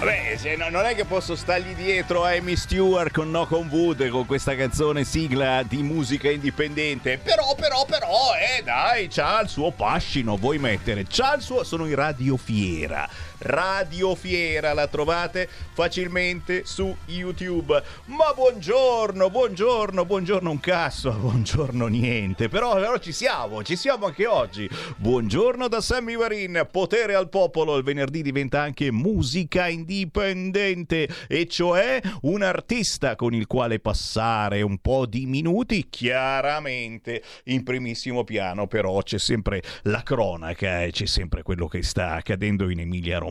Vabbè, se no- non è che posso stargli dietro a Amy Stewart con No Con Wood con questa canzone sigla di musica indipendente. Però, però, però, eh, dai, c'ha il suo fascino, vuoi mettere? C'ha il suo. Sono in Radio Fiera. Radio Fiera la trovate facilmente su YouTube. Ma buongiorno, buongiorno, buongiorno un cazzo, buongiorno niente. Però, però ci siamo, ci siamo anche oggi. Buongiorno da Sammy Varin, potere al popolo. Il venerdì diventa anche musica indipendente, e cioè un artista con il quale passare un po' di minuti, chiaramente in primissimo piano, però c'è sempre la cronaca e c'è sempre quello che sta accadendo in Emilia Romagna,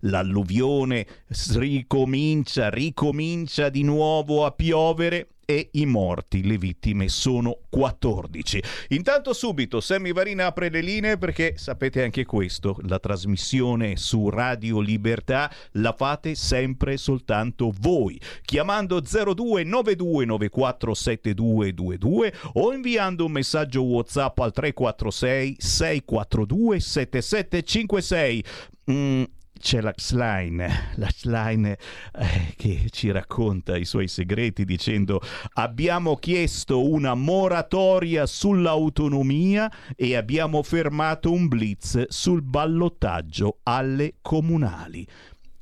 l'alluvione s- ricomincia, ricomincia di nuovo a piovere e i morti, le vittime sono 14. Intanto subito Sammy Varina apre le linee perché sapete anche questo, la trasmissione su Radio Libertà la fate sempre soltanto voi, chiamando 0292947222 o inviando un messaggio WhatsApp al 346 642 7756. Mm, c'è la Xline, la Xline eh, che ci racconta i suoi segreti dicendo abbiamo chiesto una moratoria sull'autonomia e abbiamo fermato un blitz sul ballottaggio alle comunali.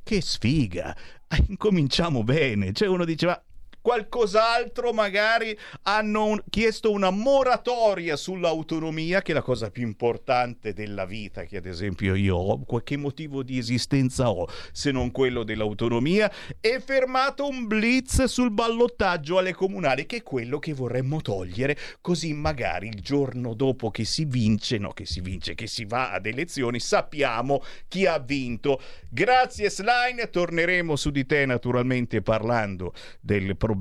Che sfiga! Incominciamo bene. Cioè uno diceva qualcos'altro magari hanno chiesto una moratoria sull'autonomia che è la cosa più importante della vita che ad esempio io ho. Qualche motivo di esistenza ho se non quello dell'autonomia. E fermato un blitz sul ballottaggio alle comunali che è quello che vorremmo togliere. Così magari il giorno dopo che si vince no che si vince che si va ad elezioni sappiamo chi ha vinto. Grazie Slime. Torneremo su di te naturalmente parlando del problema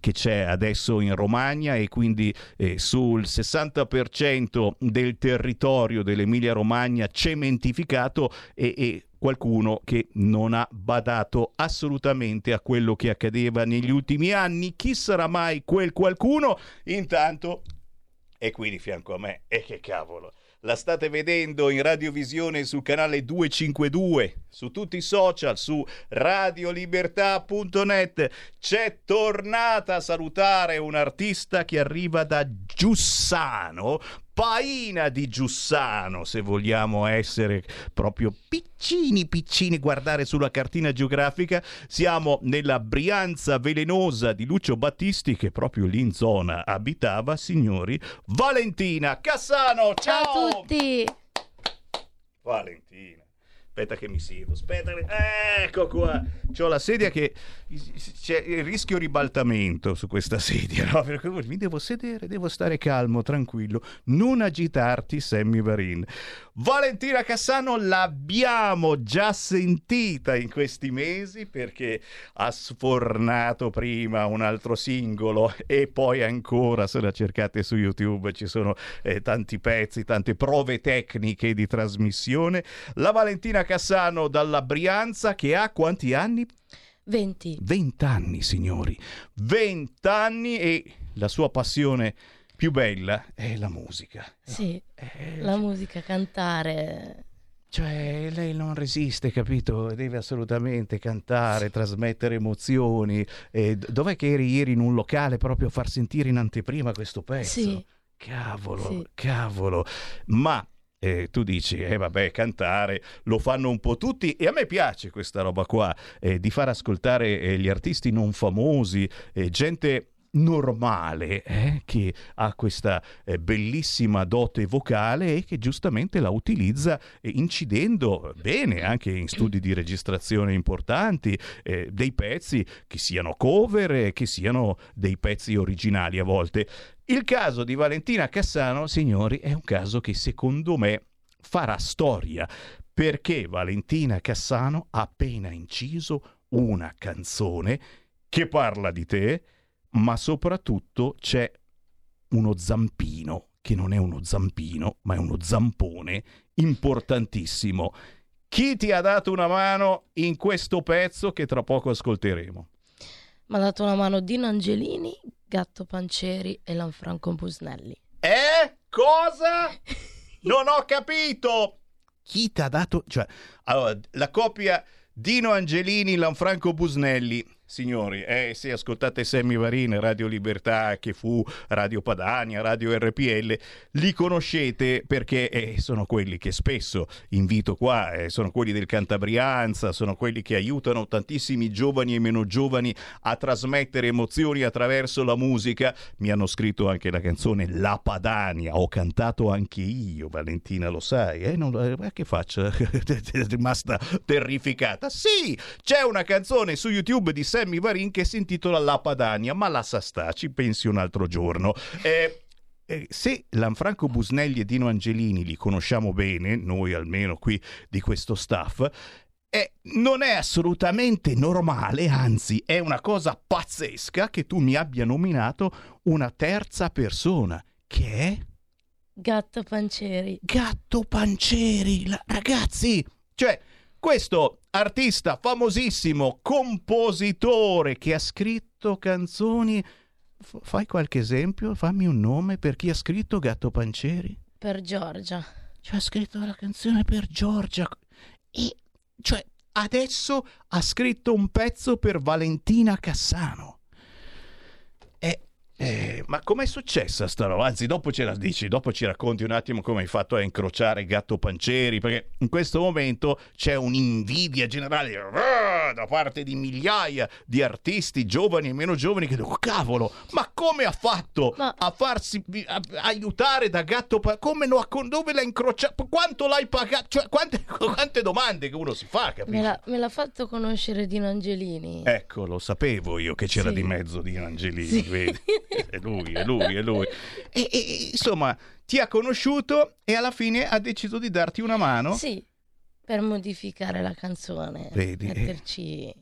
che c'è adesso in Romagna e quindi eh, sul 60% del territorio dell'Emilia Romagna cementificato e, e qualcuno che non ha badato assolutamente a quello che accadeva negli ultimi anni. Chi sarà mai quel qualcuno? Intanto è qui di fianco a me. E che cavolo! La state vedendo in radiovisione sul canale 252, su tutti i social, su radiolibertà.net. C'è tornata a salutare un artista che arriva da Giussano, Paina di Giussano, se vogliamo essere proprio piccini, piccini, guardare sulla cartina geografica. Siamo nella Brianza velenosa di Lucio Battisti, che proprio lì in zona abitava, signori. Valentina Cassano, ciao! Ciao a tutti! Valentina. Aspetta che mi siedo, aspetta. Ecco qua. C'ho la sedia che c'è il rischio ribaltamento su questa sedia, no? Per cui mi devo sedere, devo stare calmo, tranquillo, non agitarti, Sammy Varin. Valentina Cassano l'abbiamo già sentita in questi mesi perché ha sfornato prima un altro singolo e poi ancora, se la cercate su YouTube, ci sono eh, tanti pezzi, tante prove tecniche di trasmissione. La Valentina Cassano dalla Brianza che ha quanti anni? 20. 20 anni, signori. 20 anni e la sua passione più bella è la musica. Sì, Eh, la musica, cantare. Cioè, lei non resiste, capito? Deve assolutamente cantare, trasmettere emozioni. E d- dov'è che eri ieri in un locale proprio a far sentire in anteprima questo pezzo? Sì. Cavolo, Sì. cavolo. Ma eh, tu dici, eh vabbè, cantare lo fanno un po' tutti e a me piace questa roba qua, eh, di far ascoltare eh, gli artisti non famosi, eh, gente normale eh, che ha questa eh, bellissima dote vocale e che giustamente la utilizza eh, incidendo bene anche in studi di registrazione importanti eh, dei pezzi che siano cover che siano dei pezzi originali a volte. Il caso di Valentina Cassano, signori, è un caso che secondo me farà storia perché Valentina Cassano ha appena inciso una canzone che parla di te, ma soprattutto c'è uno zampino, che non è uno zampino, ma è uno zampone importantissimo. Chi ti ha dato una mano in questo pezzo che tra poco ascolteremo? Mi ha dato una mano Dino Angelini, Gatto Pancieri e Lanfranco Busnelli. Eh? Cosa? Non ho capito! Chi ti ha dato... Cioè, allora, la coppia Dino Angelini, Lanfranco Busnelli Signori, eh, se ascoltate Sammy Varin, Radio Libertà, che fu Radio Padania, Radio RPL, li conoscete perché eh, sono quelli che spesso invito qua, eh, sono quelli del Cantabrianza, sono quelli che aiutano tantissimi giovani e meno giovani a trasmettere emozioni attraverso la musica. Mi hanno scritto anche la canzone La Padania, ho cantato anche io, Valentina lo sai, eh? Non, eh, che faccio? è rimasta terrificata. Sì, c'è una canzone su YouTube di Sammy Sammy Varin che si intitola La Padania, ma la sa sta, ci pensi un altro giorno. Eh, eh, se Lanfranco Busnelli e Dino Angelini li conosciamo bene, noi almeno qui di questo staff, eh, non è assolutamente normale, anzi è una cosa pazzesca che tu mi abbia nominato una terza persona, che è... Gatto Pancieri. Gatto Pancieri, la... ragazzi, cioè questo artista famosissimo, compositore che ha scritto canzoni. F- fai qualche esempio? Fammi un nome per chi ha scritto Gatto Pancieri? Per Giorgia. Cioè, ha scritto la canzone per Giorgia. E, cioè, adesso ha scritto un pezzo per Valentina Cassano. Eh, ma com'è successa sta roba? Anzi, dopo ce la dici, dopo ci racconti un attimo come hai fatto a incrociare Gatto Pancieri, perché in questo momento c'è un'invidia generale uh, da parte di migliaia di artisti, giovani e meno giovani, che dicono, cavolo, ma come ha fatto ma... a farsi a, aiutare da Gatto ha, dove l'ha incrociato? Quanto l'hai pagato? Cioè, quante, quante, domande che uno si fa, capisci? Me, me l'ha fatto conoscere Dino Angelini. Ecco, lo sapevo io che c'era sì. di mezzo Dino Angelini, sì. vedi? è lui, è lui, è lui. E, e, insomma, ti ha conosciuto e alla fine ha deciso di darti una mano. Sì, per modificare la canzone. Vedi? Metterci...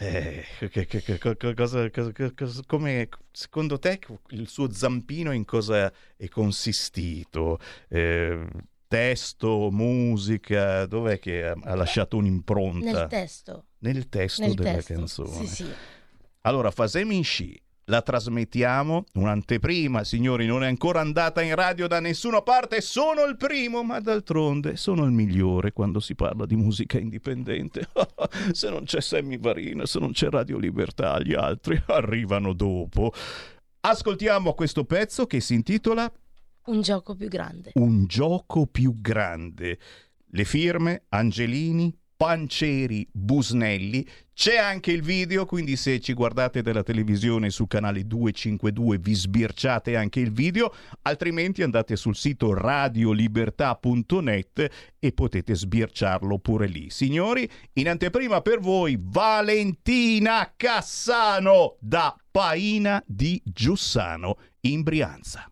Eh, che, che, che, cosa, cosa, cosa, come secondo te il suo zampino in cosa è consistito? Eh, testo, musica, dov'è che ha, ha lasciato un'impronta? Nel testo. Nel testo Nel della testo. canzone. Sì, sì. Allora, Fasemi in sci la trasmettiamo, un'anteprima, signori, non è ancora andata in radio da nessuna parte, sono il primo, ma d'altronde sono il migliore quando si parla di musica indipendente. se non c'è Sammy Varina, se non c'è Radio Libertà, gli altri arrivano dopo. Ascoltiamo questo pezzo che si intitola Un gioco più grande. Un gioco più grande. Le firme Angelini, Panceri Busnelli. C'è anche il video, quindi se ci guardate dalla televisione sul canale 252 vi sbirciate anche il video, altrimenti andate sul sito radiolibertà.net e potete sbirciarlo pure lì. Signori, in anteprima per voi Valentina Cassano da Paina di Giussano in Brianza.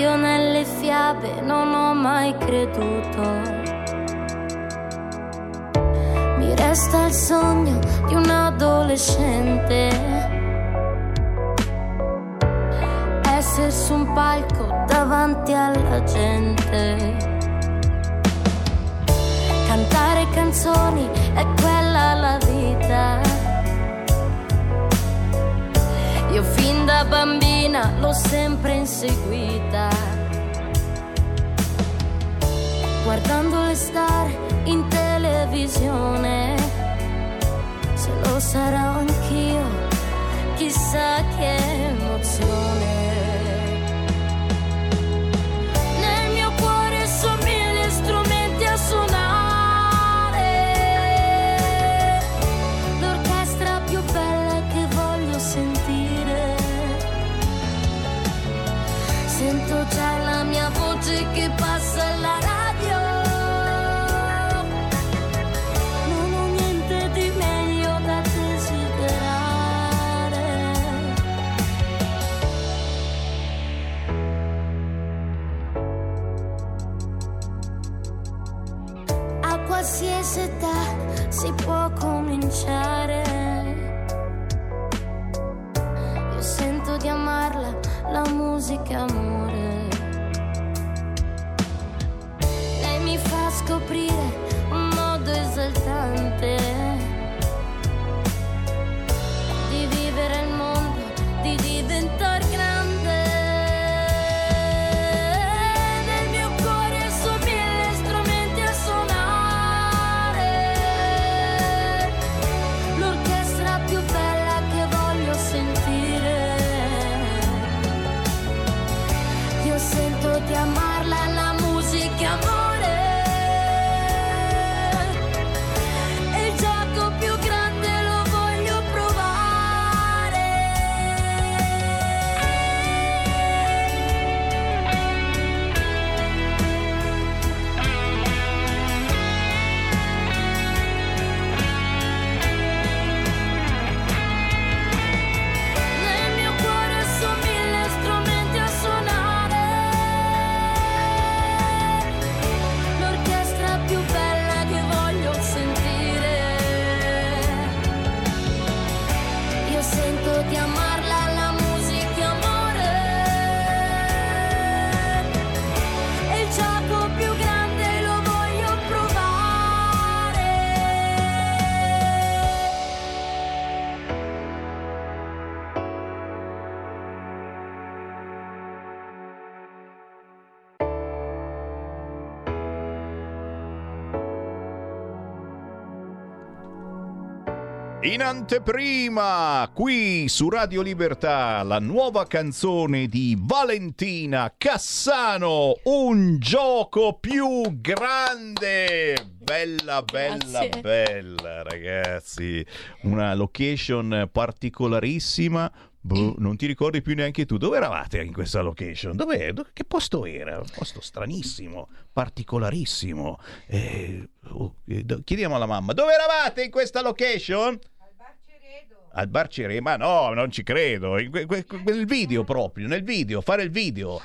Io nelle fiabe non ho mai creduto. Mi resta il sogno di un adolescente. Essere su un palco davanti alla gente. Cantare canzoni è quella la vita io fin da bambina l'ho sempre inseguita. Guardando le star in televisione, se lo sarò anch'io, chissà che emozione. Qualsiasi età si può cominciare. Io sento di amarla, la musica amore. Lei mi fa scoprire In anteprima, qui su Radio Libertà, la nuova canzone di Valentina Cassano, un gioco più grande. Bella, bella, Grazie. bella, ragazzi. Una location particolarissima. Boh, non ti ricordi più neanche tu dove eravate in questa location? Dov'è? Do- che posto era? Un posto stranissimo, particolarissimo. Eh, oh, eh, chiediamo alla mamma, dove eravate in questa location? Al bar Ceredo, ma no, non ci credo. Nel video proprio, nel video, fare il video.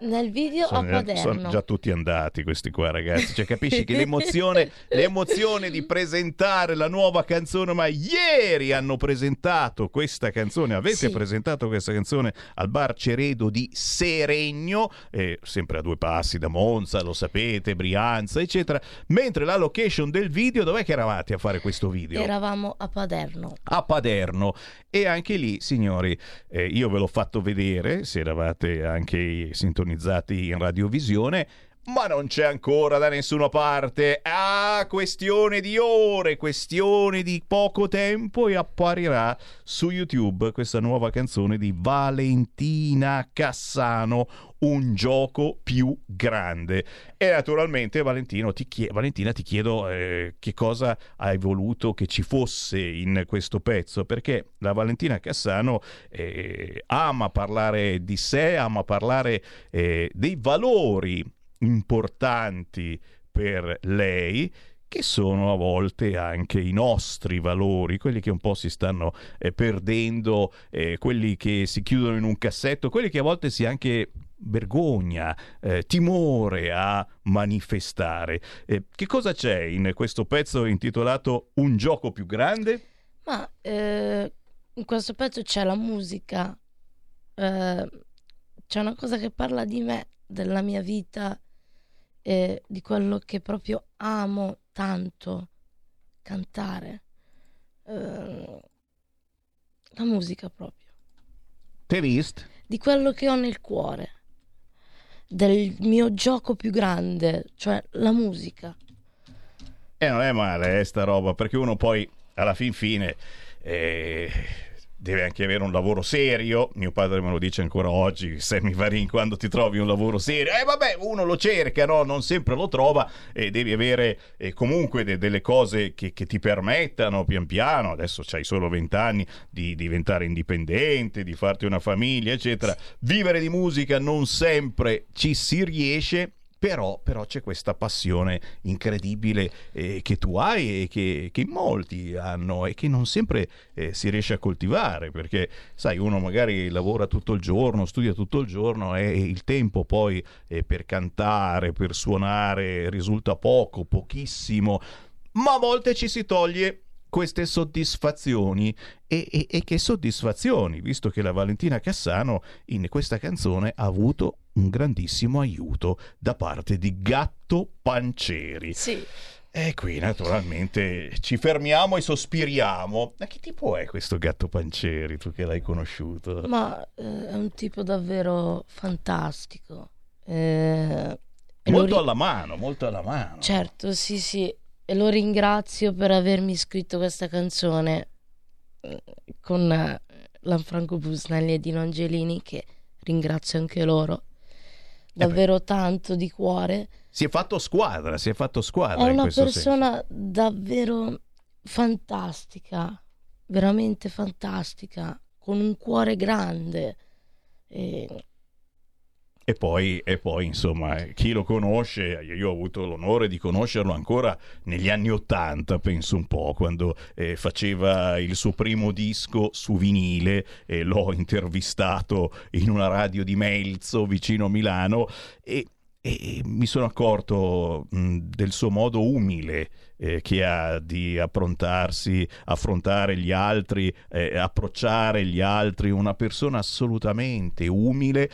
Nel video a Sono, Paderno. sono già tutti andati questi qua, ragazzi. Cioè, capisci che l'emozione, l'emozione di presentare la nuova canzone, ma ieri hanno presentato questa canzone, avete Sì. presentato questa canzone al bar Ceredo di Seregno, eh, sempre a due passi da Monza, lo sapete, Brianza, eccetera. Mentre la location del video, dov'è che eravate a fare questo video? Eravamo a Paderno. a Paderno e anche lì signori eh, io ve l'ho fatto vedere se eravate anche sintonizzati in radiovisione ma non c'è ancora da nessuna parte. Ah questione di ore questione di poco tempo e apparirà su YouTube questa nuova canzone di Valentina Cassano un gioco più grande. E naturalmente ti chie- Valentina ti chiedo eh, che cosa hai voluto che ci fosse in questo pezzo perché la Valentina Cassano eh, ama parlare di sé ama parlare eh, dei valori importanti per lei che sono a volte anche i nostri valori, quelli che un po' si stanno eh, perdendo, eh, quelli che si chiudono in un cassetto, quelli che a volte si anche vergogna, eh, timore a manifestare. Eh, che cosa c'è in questo pezzo intitolato Un gioco più grande? Ma eh, in questo pezzo c'è la musica, eh, c'è una cosa che parla di me, della mia vita, eh, di quello che proprio amo tanto cantare. Eh, la musica proprio, Te visto? di quello che ho nel cuore, del mio gioco più grande, cioè la musica. E non è male eh, sta roba, perché uno poi alla fin fine eh, deve anche avere un lavoro serio. Mio padre me lo dice ancora oggi, Sammy Varin, quando ti trovi un lavoro serio, eh vabbè, uno lo cerca, no? non sempre lo trova e devi avere eh, comunque de- delle cose che, che ti permettano pian piano, adesso c'hai solo 20 anni, di diventare indipendente, di farti una famiglia, eccetera. Vivere di musica non sempre ci si riesce. Però, però c'è questa passione incredibile eh, che tu hai e che, che molti hanno e che non sempre eh, si riesce a coltivare perché sai uno magari lavora tutto il giorno studia tutto il giorno e il tempo poi eh, per cantare per suonare risulta poco pochissimo ma a volte ci si toglie queste soddisfazioni e, e- e che soddisfazioni, visto che la Valentina Cassano in questa canzone ha avuto un grandissimo aiuto da parte di Gatto Pancieri. Sì. E qui naturalmente ci fermiamo e sospiriamo. Ma che tipo è questo Gatto Pancieri, tu che l'hai conosciuto? Ma eh, è un tipo davvero fantastico. Eh, Molto ri- alla mano, molto alla mano. Certo, sì, sì. E lo ringrazio per avermi scritto questa canzone eh, con eh, Lanfranco Busnelli e Dino Angelini, che ringrazio anche loro davvero tanto di cuore. Si è fatto squadra, si è fatto squadra È una questo senso. persona davvero fantastica, veramente fantastica, con un cuore grande. E E poi, e poi, insomma, chi lo conosce, io ho avuto l'onore di conoscerlo ancora negli anni Ottanta, penso un po', quando eh, faceva il suo primo disco su vinile, e l'ho intervistato in una radio di Melzo, vicino a Milano, e, e mi sono accorto mh, del suo modo umile eh, che ha di approntarsi, affrontare gli altri, eh, approcciare gli altri, una persona assolutamente umile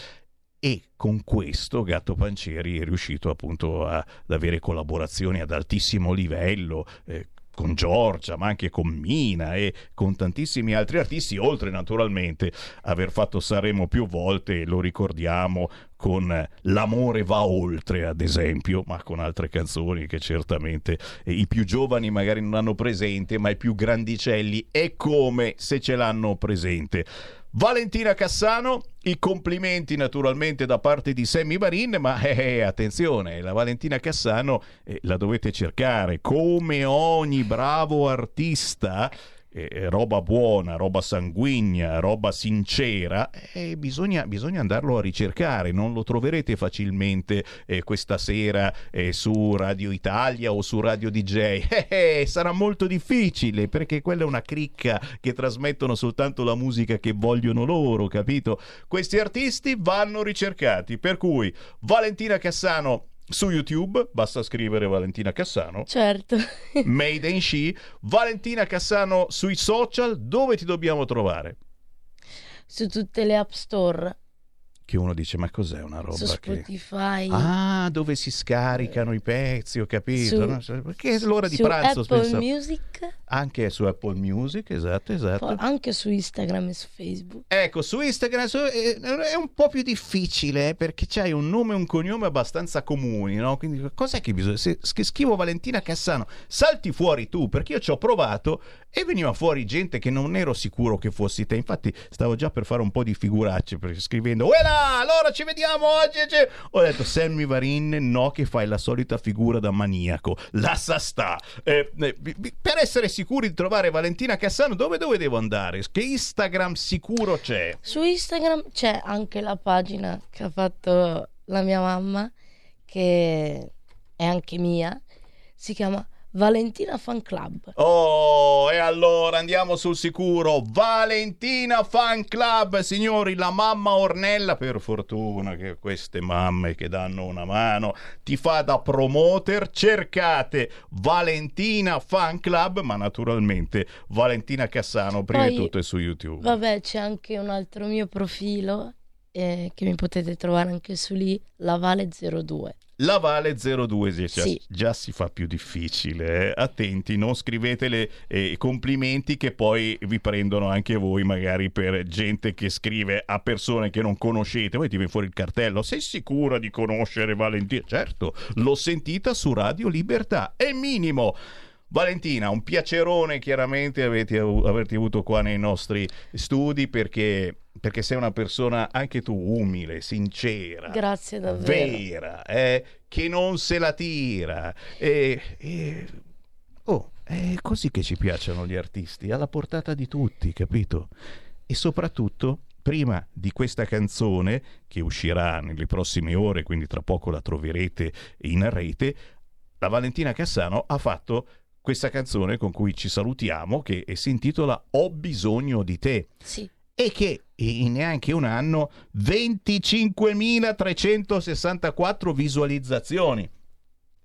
e con questo Gatto Pancieri è riuscito appunto a- ad avere collaborazioni ad altissimo livello eh, con Giorgia, ma anche con Mina e con tantissimi altri artisti, oltre naturalmente aver fatto Sanremo più volte, lo ricordiamo con L'amore va oltre, ad esempio, ma con altre canzoni che certamente eh, i più giovani magari non hanno presente, ma i più grandicelli è come se ce l'hanno presente. Valentina Cassano, i complimenti naturalmente da parte di Sammy Marin, ma eh, eh, attenzione, la Valentina Cassano eh, la dovete cercare come ogni bravo artista. Eh, roba buona, roba sanguigna, roba sincera, eh, bisogna, bisogna andarlo a ricercare, non lo troverete facilmente eh, questa sera eh, su Radio Italia o su Radio DJ. Eh, eh, sarà molto difficile perché quella è una cricca che trasmettono soltanto la musica che vogliono loro, capito? Questi artisti vanno ricercati, per cui Valentina Cassano su YouTube, basta scrivere Valentina Cassano. certo, Made in She, Valentina Cassano sui social, dove ti dobbiamo trovare? su tutte le app store, Che uno dice, ma cos'è una roba su che... Spotify, Ah, dove si scaricano i pezzi, ho capito. Su- no? Perché è l'ora di pranzo Apple spesso. Music, Anche su Apple Music, esatto, esatto. poi anche su Instagram e su Facebook. Ecco, su Instagram su- eh, è un po' più difficile eh, perché c'hai un nome e un cognome abbastanza comuni, no? Quindi cos'è che bisogna? Se se scrivo Valentina Cassano, salti fuori tu, perché io ci ho provato e veniva fuori gente che non ero sicuro che fossi te. Infatti stavo già per fare un po' di figuracce perché scrivendo Uela, allora ci vediamo oggi. ci-". Ho detto Sammy Varin, no che fai la solita figura da maniaco. Lascia sta. Eh, eh, per essere sicuri di trovare Valentina Cassano, dove, dove devo andare? Che Instagram sicuro c'è? Su Instagram c'è anche la pagina che ha fatto la mia mamma, che è anche mia, si chiama Valentina Fan Club. Oh, e allora andiamo sul sicuro. Valentina Fan Club, signori, la mamma Ornella, per fortuna che queste mamme che danno una mano ti fa da promoter, cercate Valentina Fan Club, ma naturalmente Valentina Cassano, prima di Poi, tutto è su YouTube. Vabbè, c'è anche un altro mio profilo eh, che mi potete trovare anche su lì, La Vale 02. La Vale 02 già, Sì. già si fa più difficile. eh. Attenti, non scrivete le eh, complimenti che poi vi prendono anche voi, magari per gente che scrive a persone che non conoscete. Poi ti viene fuori il cartello. Sei sicura di conoscere Valentina? Certo, l'ho sentita su Radio Libertà. È minimo. Valentina, un piacerone chiaramente avete, averti avuto qua nei nostri studi perché, perché sei una persona anche tu umile, sincera, Grazie davvero. vera, eh, che non se la tira. E, e- oh, è così che ci piacciono gli artisti, alla portata di tutti, capito? E soprattutto, prima di questa canzone, che uscirà nelle prossime ore, quindi tra poco la troverete in rete, la Valentina Cassano ha fatto questa canzone con cui ci salutiamo, che si intitola Ho bisogno di te Sì, e che in neanche un anno 25.364 visualizzazioni. E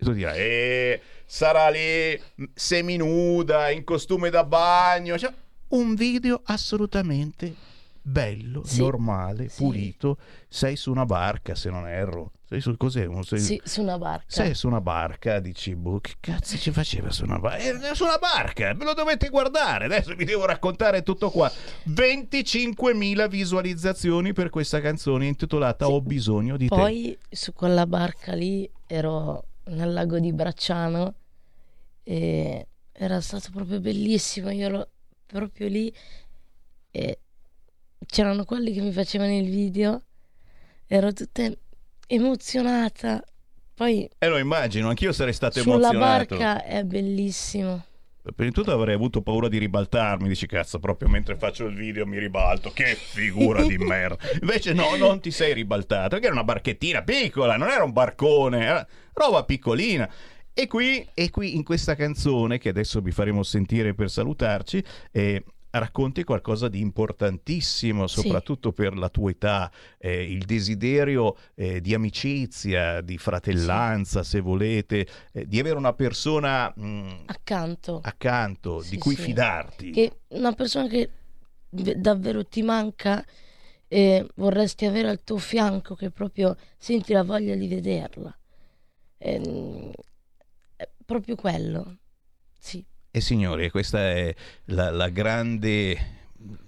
tu dirai, eh, sarà lì seminuda, in costume da bagno. Cioè, un video assolutamente bello, Sì, normale, sì. pulito. Sei su una barca, se non erro. Sei su cos'è? Un- sei- sì, su una barca. sei su una barca, dici, boh, che cazzo ci faceva su una barca? Eh, su una barca, ve lo dovete guardare, adesso vi devo raccontare tutto qua. 25.000 visualizzazioni per questa canzone intitolata Sì. Ho bisogno di te. Poi su quella barca lì ero nel lago di Bracciano e era stato proprio bellissimo. Io ero proprio lì e c'erano quelli che mi facevano il video. Ero tutta emozionata. Poi E lo immagino, anch'io sarei stato sulla emozionato. barca è bellissimo. Prima di tutto avrei avuto paura di ribaltarmi, dici cazzo, proprio mentre faccio il video mi ribalto, che figura di merda. Invece no, non ti sei ribaltato, perché era una barchettina piccola, non era un barcone, era roba piccolina. E qui, e qui in questa canzone, che adesso vi faremo sentire per salutarci, eh, racconti qualcosa di importantissimo, Sì. soprattutto per la tua età, eh, il desiderio eh, di amicizia, di fratellanza, se volete, eh, di avere una persona... mm, Accanto. accanto, Sì, di cui sì. fidarti. Che una persona che davvero ti manca e vorresti avere al tuo fianco, che proprio senti la voglia di vederla. Ehm, È proprio quello. Sì, E signori, questa è la, la grande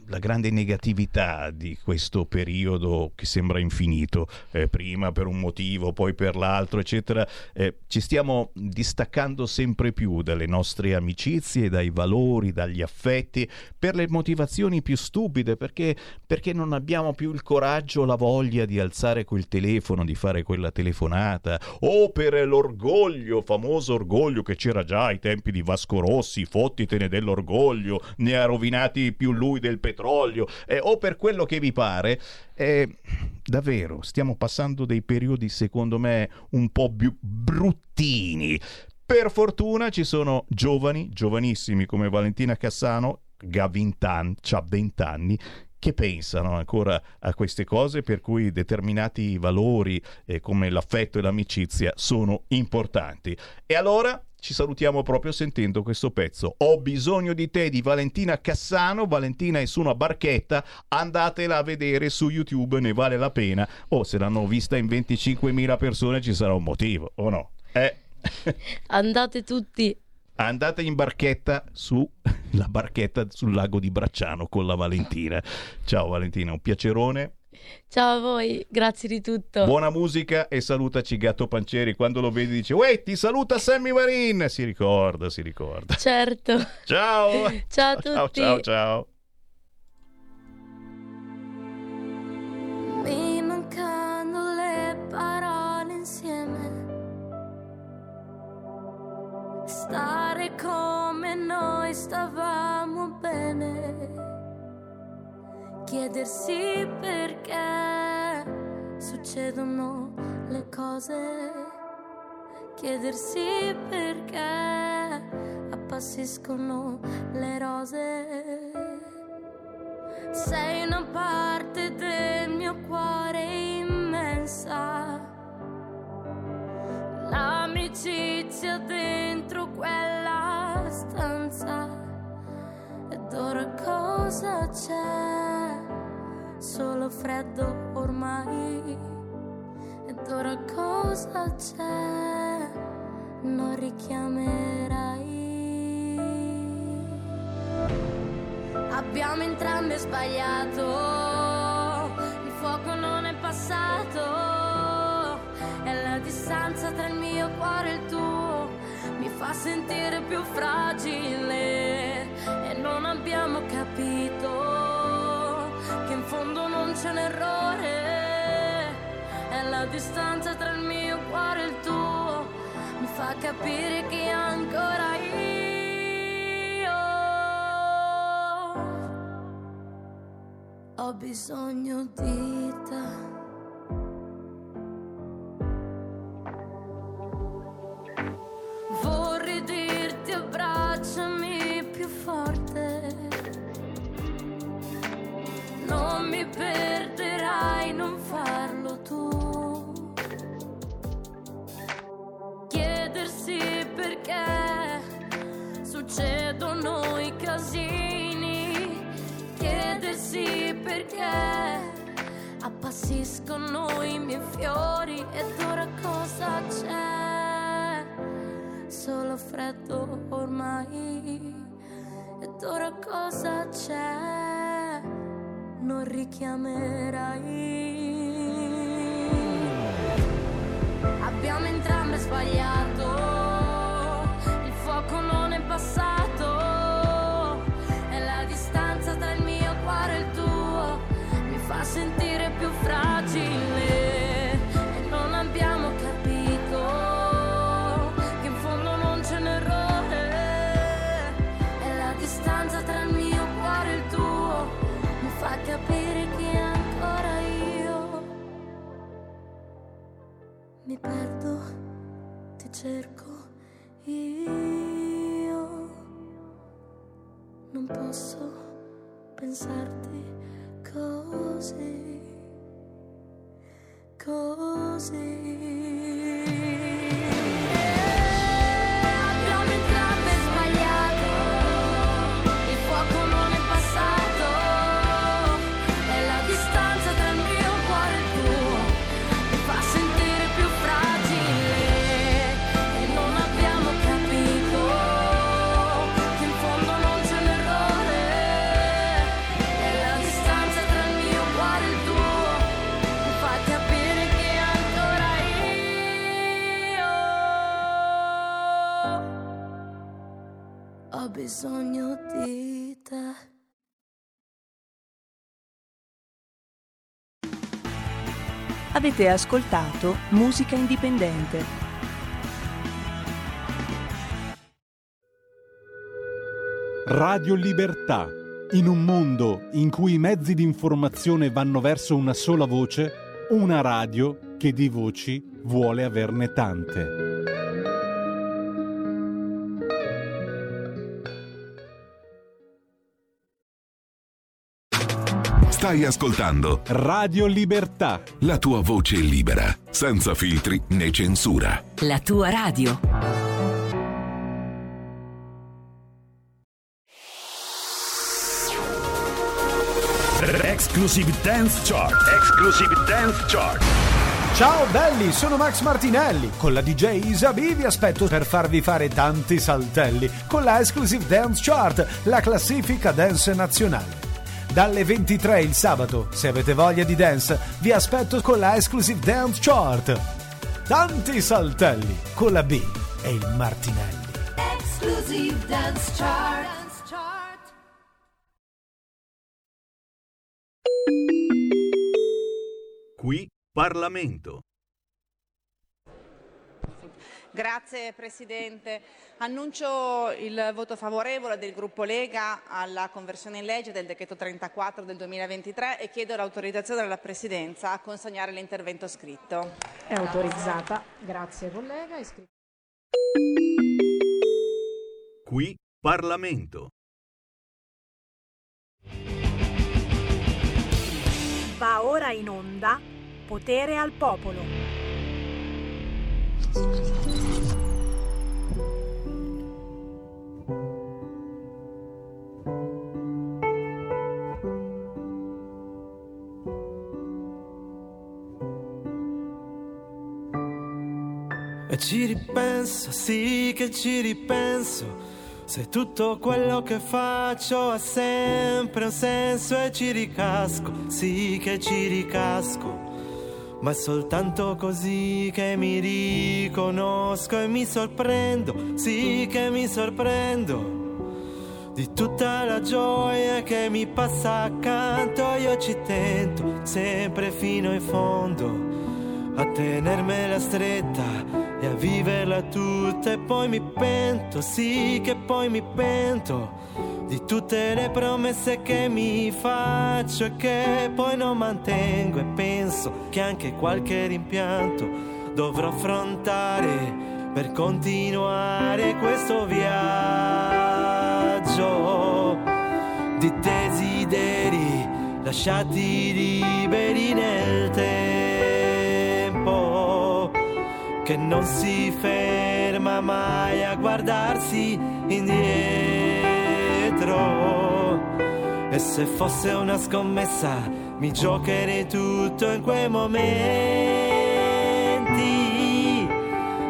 la grande negatività di questo periodo che sembra infinito, eh, prima per un motivo, poi per l'altro, eccetera, eh, ci stiamo distaccando sempre più dalle nostre amicizie, dai valori, dagli affetti, per le motivazioni più stupide, perché, perché non abbiamo più il coraggio, la voglia di alzare quel telefono, di fare quella telefonata, o per l'orgoglio, famoso orgoglio che c'era già ai tempi di Vasco Rossi, fottitene dell'orgoglio, ne ha rovinati più lui del petrolio, eh, o per quello che vi pare, eh, davvero stiamo passando dei periodi secondo me un po' più bruttini. Per fortuna ci sono giovani, giovanissimi come Valentina Cassano, che ha 20 anni, c'ha 20 anni, che pensano ancora a queste cose per cui determinati valori eh, come l'affetto e l'amicizia sono importanti. E allora ci salutiamo proprio sentendo questo pezzo. Ho bisogno di te di Valentina Cassano. Valentina è su una barchetta, andatela a vedere su YouTube, ne vale la pena. O se l'hanno vista in 25.000 persone ci sarà un motivo, o no? Eh. andate tutti. Andate in barchetta su la barchetta sul lago di Bracciano con la Valentina. Ciao Valentina, un piacerone. Ciao a voi, grazie di tutto. Buona musica e salutaci Gatto Pancieri. Quando lo vedi dice Uè, ti saluta Sammy Varin. Si ricorda, si ricorda. Certo. Ciao. Ciao a Ciao, tutti. ciao, ciao. Mi mancano le parole insieme. Stare come noi stavamo bene. Chiedersi perché succedono le cose. Chiedersi perché appassiscono le rose. Sei una parte del mio cuore immensa. L'amicizia dentro quella stanza. Ed ora cosa c'è? Solo freddo ormai. Ed ora cosa c'è? Non richiamerai. Abbiamo entrambi sbagliato, il fuoco non è passato distanza tra il mio cuore e il tuo mi fa sentire più fragile e non abbiamo capito che in fondo non c'è un errore, è la distanza tra il mio cuore e il tuo, mi fa capire che ancora io ho bisogno di te. Abbracciami più forte. Non mi perderai, non farlo tu. Chiedersi perché succedono i casini. Chiedersi perché appassiscono i miei fiori ed ora cosa c'è? Solo freddo ormai. Ed ora cosa c'è? Non richiamerai. Abbiamo entrambe sbagliato. Il fuoco non è passato. E la distanza tra il mio cuore e il tuo mi fa sentire perdo, ti cerco io. Non posso pensarti così, così. Bisogno di te. Avete ascoltato Musica Indipendente. Radio Libertà. In un mondo in cui i mezzi di informazione vanno verso una sola voce, una radio che di voci vuole averne tante. Stai ascoltando Radio Libertà. la tua voce libera, senza filtri né censura. La tua radio. Exclusive Dance Chart. Exclusive Dance Chart. Ciao belli, sono Max Martinelli. Con la DJ Isabi vi aspetto per farvi fare tanti saltelli con la Exclusive Dance Chart, la classifica dance nazionale. Dalle 23 il sabato, se avete voglia di dance, vi aspetto con la Exclusive Dance Chart. Tanti saltelli con la B e il Martinelli. Exclusive Dance Chart. Qui Parlamento. Grazie Presidente. Annuncio il voto favorevole del gruppo Lega alla conversione in legge del decreto 34 del 2023 e chiedo l'autorizzazione della Presidenza a consegnare l'intervento scritto. È autorizzata. Grazie collega. Qui Parlamento. Va ora in onda Potere al Popolo. Ci ripenso, sì che ci ripenso. Se tutto quello che faccio ha sempre un senso e ci ricasco, sì che ci ricasco. ma è soltanto così che mi riconosco e mi sorprendo, sì che mi sorprendo di tutta la gioia che mi passa accanto, io ci tento sempre fino in fondo a tenermela stretta e a viverla tutta e poi mi pento, sì che poi mi pento di tutte le promesse che mi faccio e che poi non mantengo. E penso che anche qualche rimpianto dovrò affrontare per continuare questo viaggio di desideri lasciati liberi nel tempo che non si ferma mai a guardarsi indietro. E se fosse una scommessa mi giocherei tutto in quei momenti.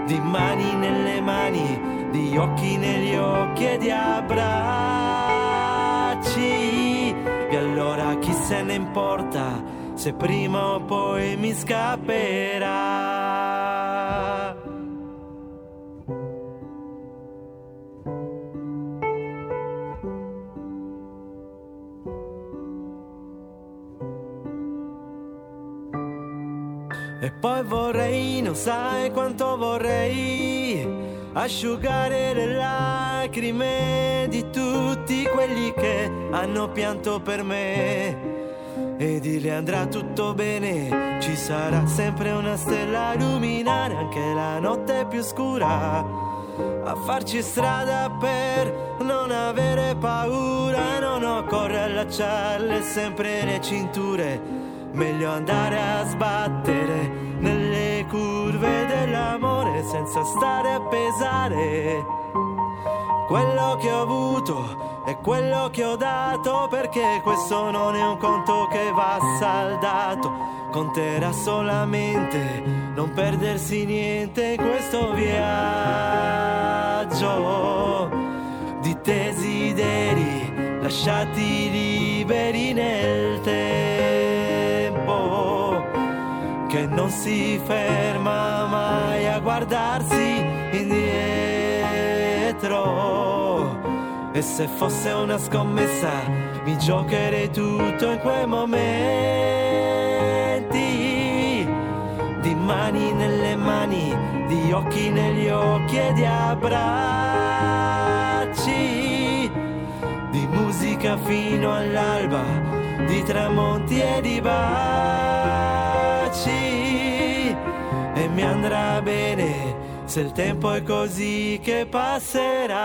Di mani nelle mani, di occhi negli occhi e di abbracci. E allora chi se ne importa se prima o poi mi scapperà. E poi vorrei, non sai quanto vorrei asciugare le lacrime di tutti quelli che hanno pianto per me. E dirle andrà tutto bene, ci sarà sempre una stella a illuminare anche la notte più scura. A farci strada per non avere paura, non occorre allacciarle sempre le cinture. Meglio andare a sbattere nelle curve dell'amore senza stare a pesare. Quello che ho avuto e quello che ho dato perché questo non è un conto che va saldato. Conterà solamente non perdersi niente in questo viaggio di desideri lasciati liberi nel tempo che non si ferma mai a guardarsi indietro e se fosse una scommessa mi giocherei tutto in quei momenti di mani nelle mani di occhi negli occhi e di abbracci di musica fino all'alba, di tramonti e di baci. E mi andrà bene se il tempo è così che passerà.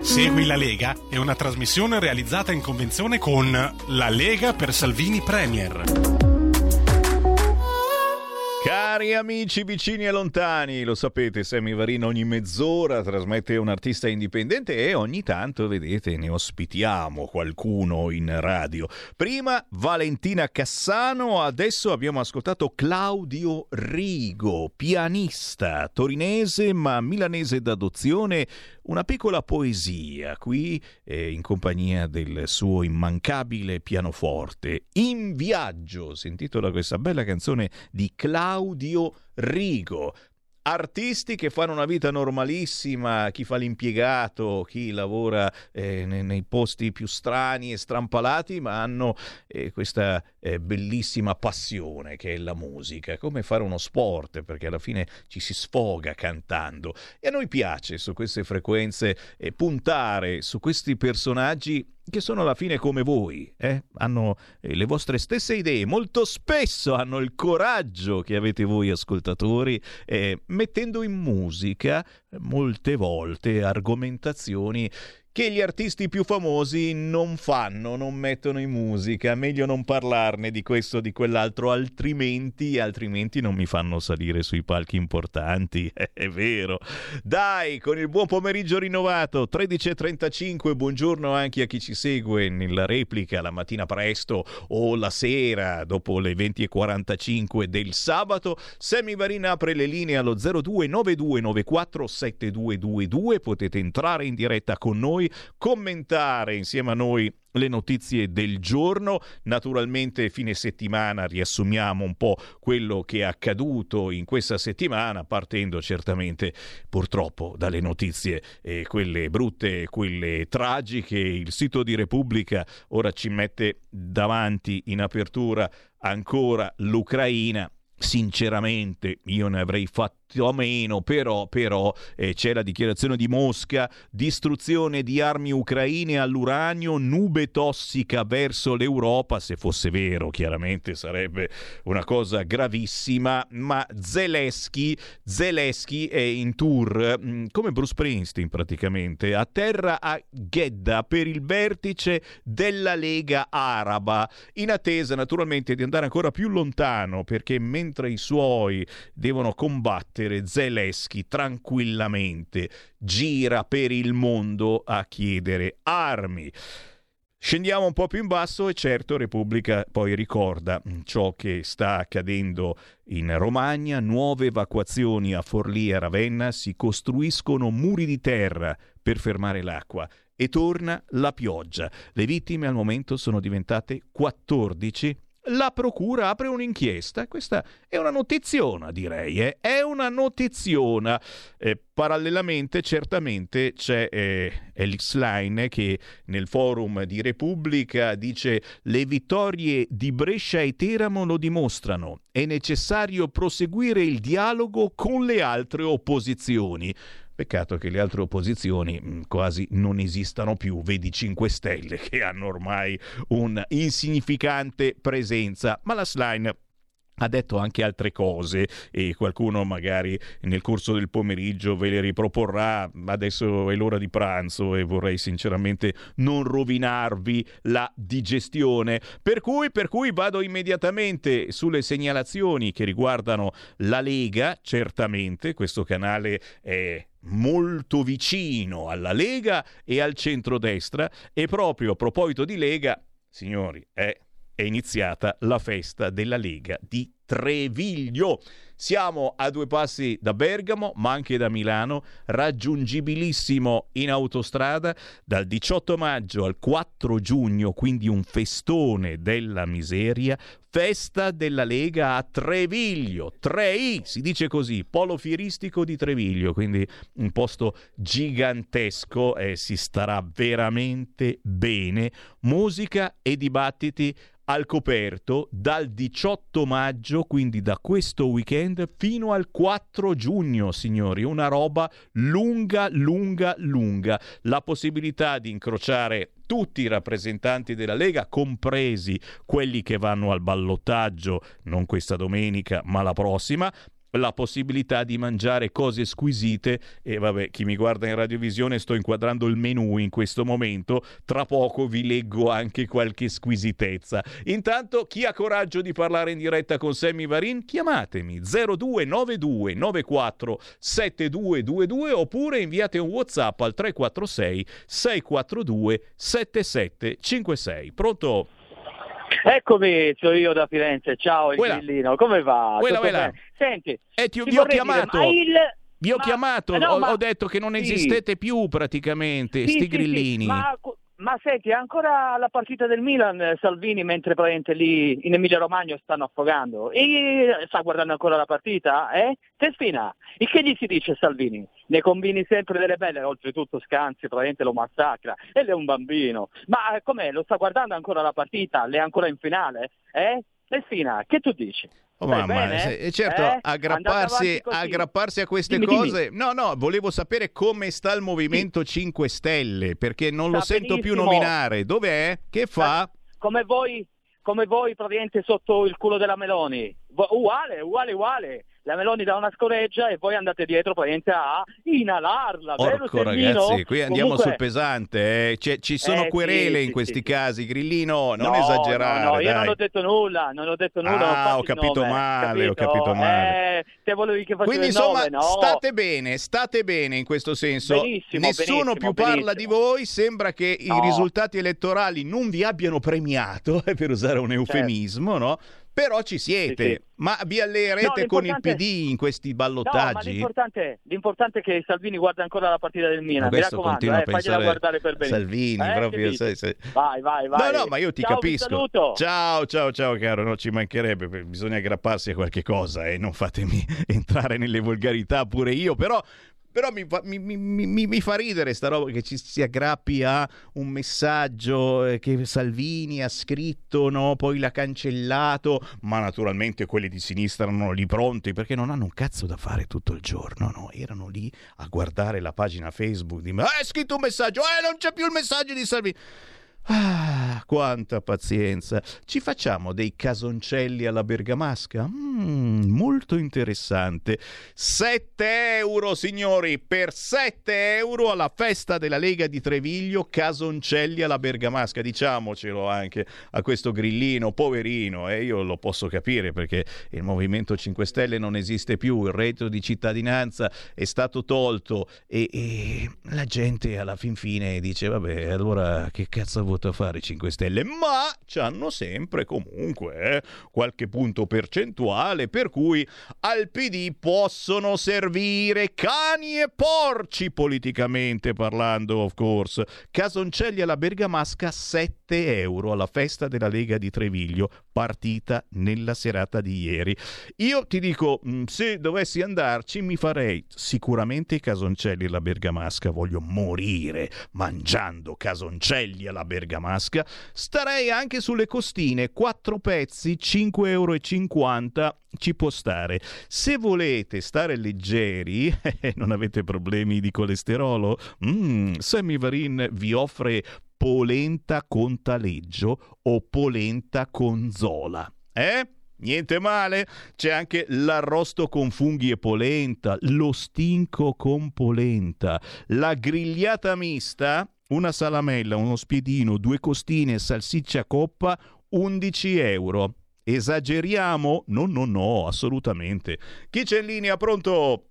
Segui la Lega è una trasmissione realizzata in convenzione con La Lega per Salvini Premier. Cari amici vicini e lontani, lo sapete, Sammy Varino ogni mezz'ora trasmette un artista indipendente e ogni tanto, vedete, ne ospitiamo qualcuno in radio. Prima Valentina Cassano, adesso abbiamo ascoltato Claudio Rigo, pianista torinese ma milanese d'adozione, una piccola poesia qui eh, in compagnia del suo immancabile pianoforte. In viaggio, si intitola questa bella canzone di Claudio Rigo. Artisti che fanno una vita normalissima, chi fa l'impiegato, chi lavora eh, nei, nei, posti più strani e strampalati, ma hanno eh, questa eh, bellissima passione che è la musica, come fare uno sport, perché alla fine ci si sfoga cantando. E a noi piace su queste frequenze eh, puntare su questi personaggi che sono alla fine come voi, eh? hanno eh, le vostre stesse idee, molto spesso hanno il coraggio che avete voi ascoltatori, eh, mettendo in musica molte volte argomentazioni che gli artisti più famosi non fanno, non mettono in musica. Meglio non parlarne di questo o di quell'altro, altrimenti, altrimenti non mi fanno salire sui palchi importanti. È vero. Dai, con il buon pomeriggio rinnovato, 13.35, buongiorno anche a chi ci segue nella replica la mattina presto o la sera dopo le 20.45 del sabato. Sammy Varin apre le linee allo 0292947222. Potete entrare in diretta con noi, commentare insieme a noi le notizie del giorno. Naturalmente fine settimana riassumiamo un po' quello che è accaduto in questa settimana, partendo certamente purtroppo dalle notizie, eh, quelle brutte, quelle tragiche. Il sito di Repubblica ora ci mette davanti in apertura ancora l'Ucraina. Sinceramente io ne avrei fatto a meno, però, però eh, c'è la dichiarazione di Mosca, distruzione di armi ucraine all'uranio, nube tossica verso l'Europa, se fosse vero chiaramente sarebbe una cosa gravissima, ma Zelensky, Zelensky è in tour mh, come Bruce Springsteen praticamente, a terra a Ghedda per il vertice della Lega Araba, in attesa naturalmente di andare ancora più lontano perché mentre i suoi devono combattere, Zelensky tranquillamente gira per il mondo a chiedere armi. Scendiamo un po' più in basso e certo Repubblica poi ricorda ciò che sta accadendo in Romagna, nuove evacuazioni a Forlì e Ravenna, si costruiscono muri di terra per fermare l'acqua e torna la pioggia. Le vittime al momento sono diventate 14 la procura apre un'inchiesta. Questa è una notiziona, direi. Eh? È una notiziona. Eh, parallelamente, certamente, c'è eh, Elix Line che nel forum di Repubblica dice le vittorie di Brescia e Teramo lo dimostrano. È necessario proseguire il dialogo con le altre opposizioni. Peccato che le altre opposizioni mh, quasi non esistano più, vedi 5 Stelle che hanno ormai un'insignificante presenza, ma la Slime ha detto anche altre cose e qualcuno magari nel corso del pomeriggio ve le riproporrà. Adesso è l'ora di pranzo e vorrei sinceramente non rovinarvi la digestione. Per cui, per cui vado immediatamente sulle segnalazioni che riguardano la Lega, certamente questo canale è molto vicino alla Lega e al centrodestra e proprio a proposito di Lega, signori, è è iniziata la festa della Lega di Treviglio. Siamo a due passi da Bergamo, ma anche da Milano, raggiungibilissimo in autostrada. Dal 18 maggio al 4 giugno, quindi un festone della miseria, festa della Lega a Treviglio, 3I, si dice così, polo fieristico di Treviglio, quindi un posto gigantesco e si starà veramente bene, musica e dibattiti al coperto dal 18 maggio, quindi da questo weekend, fino al 4 giugno, signori. Una roba lunga, lunga, lunga. La possibilità di incrociare tutti i rappresentanti della Lega, compresi quelli che vanno al ballottaggio, non questa domenica, ma la prossima, la possibilità di mangiare cose squisite. E vabbè chi mi guarda in radiovisione sto inquadrando il menù in questo momento. Tra poco vi leggo anche qualche squisitezza. Intanto chi ha coraggio di parlare in diretta con Sammy Varin chiamatemi 0292 94 7222 oppure inviate un whatsapp al 346 642 7756 pronto? Eccomi, sono io da Firenze. Ciao, grillino, come va? Quella, quella. Senti, Eh, ti- ti vi ho dire, chiamato. ma il... Vi ho ma- chiamato, no, ho, ma- ho detto che non sì. esistete più praticamente, Sì, sti sì, sì, grillini. ma, ma senti, ancora la partita del Milan, eh, Salvini, mentre praticamente lì in Emilia Romagna stanno affogando. E sta guardando ancora la partita? Eh? Tespina, e che gli si dice Salvini? Ne combini sempre delle belle, oltretutto Scanzi praticamente lo massacra. E è un bambino. Ma eh, com'è? Lo sta guardando ancora la partita? Lei è ancora in finale? Eh? Tespina, che tu dici? Oh, Stai mamma, e certo, Eh? aggrapparsi, aggrapparsi a queste Dimmi, dimmi. cose. No, no, volevo sapere come sta il Movimento 5 Stelle, perché non lo Sta sento più benissimo. nominare. Dov'è? Che fa? come voi, come voi praticamente sotto il culo della Meloni. Uguale, uguale, uguale. La Meloni dà una scoreggia e voi andate dietro praticamente a inalarla, Porco ragazzi, qui andiamo Comunque- sul pesante, eh. Ci sono Eh, querele sì, in sì, questi sì, casi, Grillino, non No, esagerare, No, no, io non ho detto nulla, non ho detto nulla. Ah, ho capito nome, male, ho capito? capito male. Eh, Quindi insomma nome, no? state bene, state bene in questo senso. Benissimo, Nessuno benissimo, più parla di voi, sembra che No. i risultati elettorali non vi abbiano premiato, eh, per usare un eufemismo, no? Però ci siete. Sì, sì. Ma vi alleerete No, con il PD in questi No, ma ballottaggi? l'importante, l'importante è che Salvini guarda ancora la partita del Milan. Mi questo raccomando, eh, fagliela guardare per bene. Salvini, Eh, proprio, dici? sai. Vai, vai, vai. No, no, ma io ti Ciao, capisco. Ciao, ciao, ciao, caro. No, ci mancherebbe. Bisogna aggrapparsi a qualche cosa e non fatemi entrare nelle volgarità pure io. Però. Però mi fa, mi- mi- mi- fa ridere sta roba che ci si aggrappi a un messaggio eh, che Salvini ha scritto, no? poi l'ha cancellato, ma naturalmente quelli di sinistra erano lì pronti perché non hanno un cazzo da fare tutto il giorno, no? erano lì a guardare la pagina Facebook di... Ah, è scritto un messaggio, eh, non c'è più il messaggio di Salvini. Ah, quanta pazienza. Ci facciamo dei casoncelli alla bergamasca? Mm, molto interessante. 7 euro, signori, per 7 euro alla festa della Lega di Treviglio, casoncelli alla bergamasca. Diciamocelo anche a questo grillino, poverino, e io lo posso capire perché il Movimento 5 Stelle non esiste più, il reddito di cittadinanza è stato tolto e, e la gente alla fin fine dice vabbè allora che cazzo vota a fare i 5 Stelle ma c'hanno sempre comunque eh, qualche punto percentuale per cui al PD possono servire cani e porci politicamente parlando of course. Casoncelli alla Bergamasca 7 euro alla festa della Lega di Treviglio partita nella serata di ieri. Io ti dico, mh, se dovessi andarci mi farei sicuramente i casoncelli alla bergamasca, voglio morire mangiando casoncelli alla bergamasca, starei anche sulle costine, quattro pezzi, 5,50 euro ci può stare. Se volete stare leggeri e non avete problemi di colesterolo, mm, Sammy Varin vi offre polenta con taleggio o polenta con zola. Eh? Niente male, c'è anche l'arrosto con funghi e polenta, lo stinco con polenta, la grigliata mista, una salamella, uno spiedino, due costine, salsiccia coppa, 11 euro. Esageriamo? No, no, no, assolutamente. Chi c'è in linea? Pronto?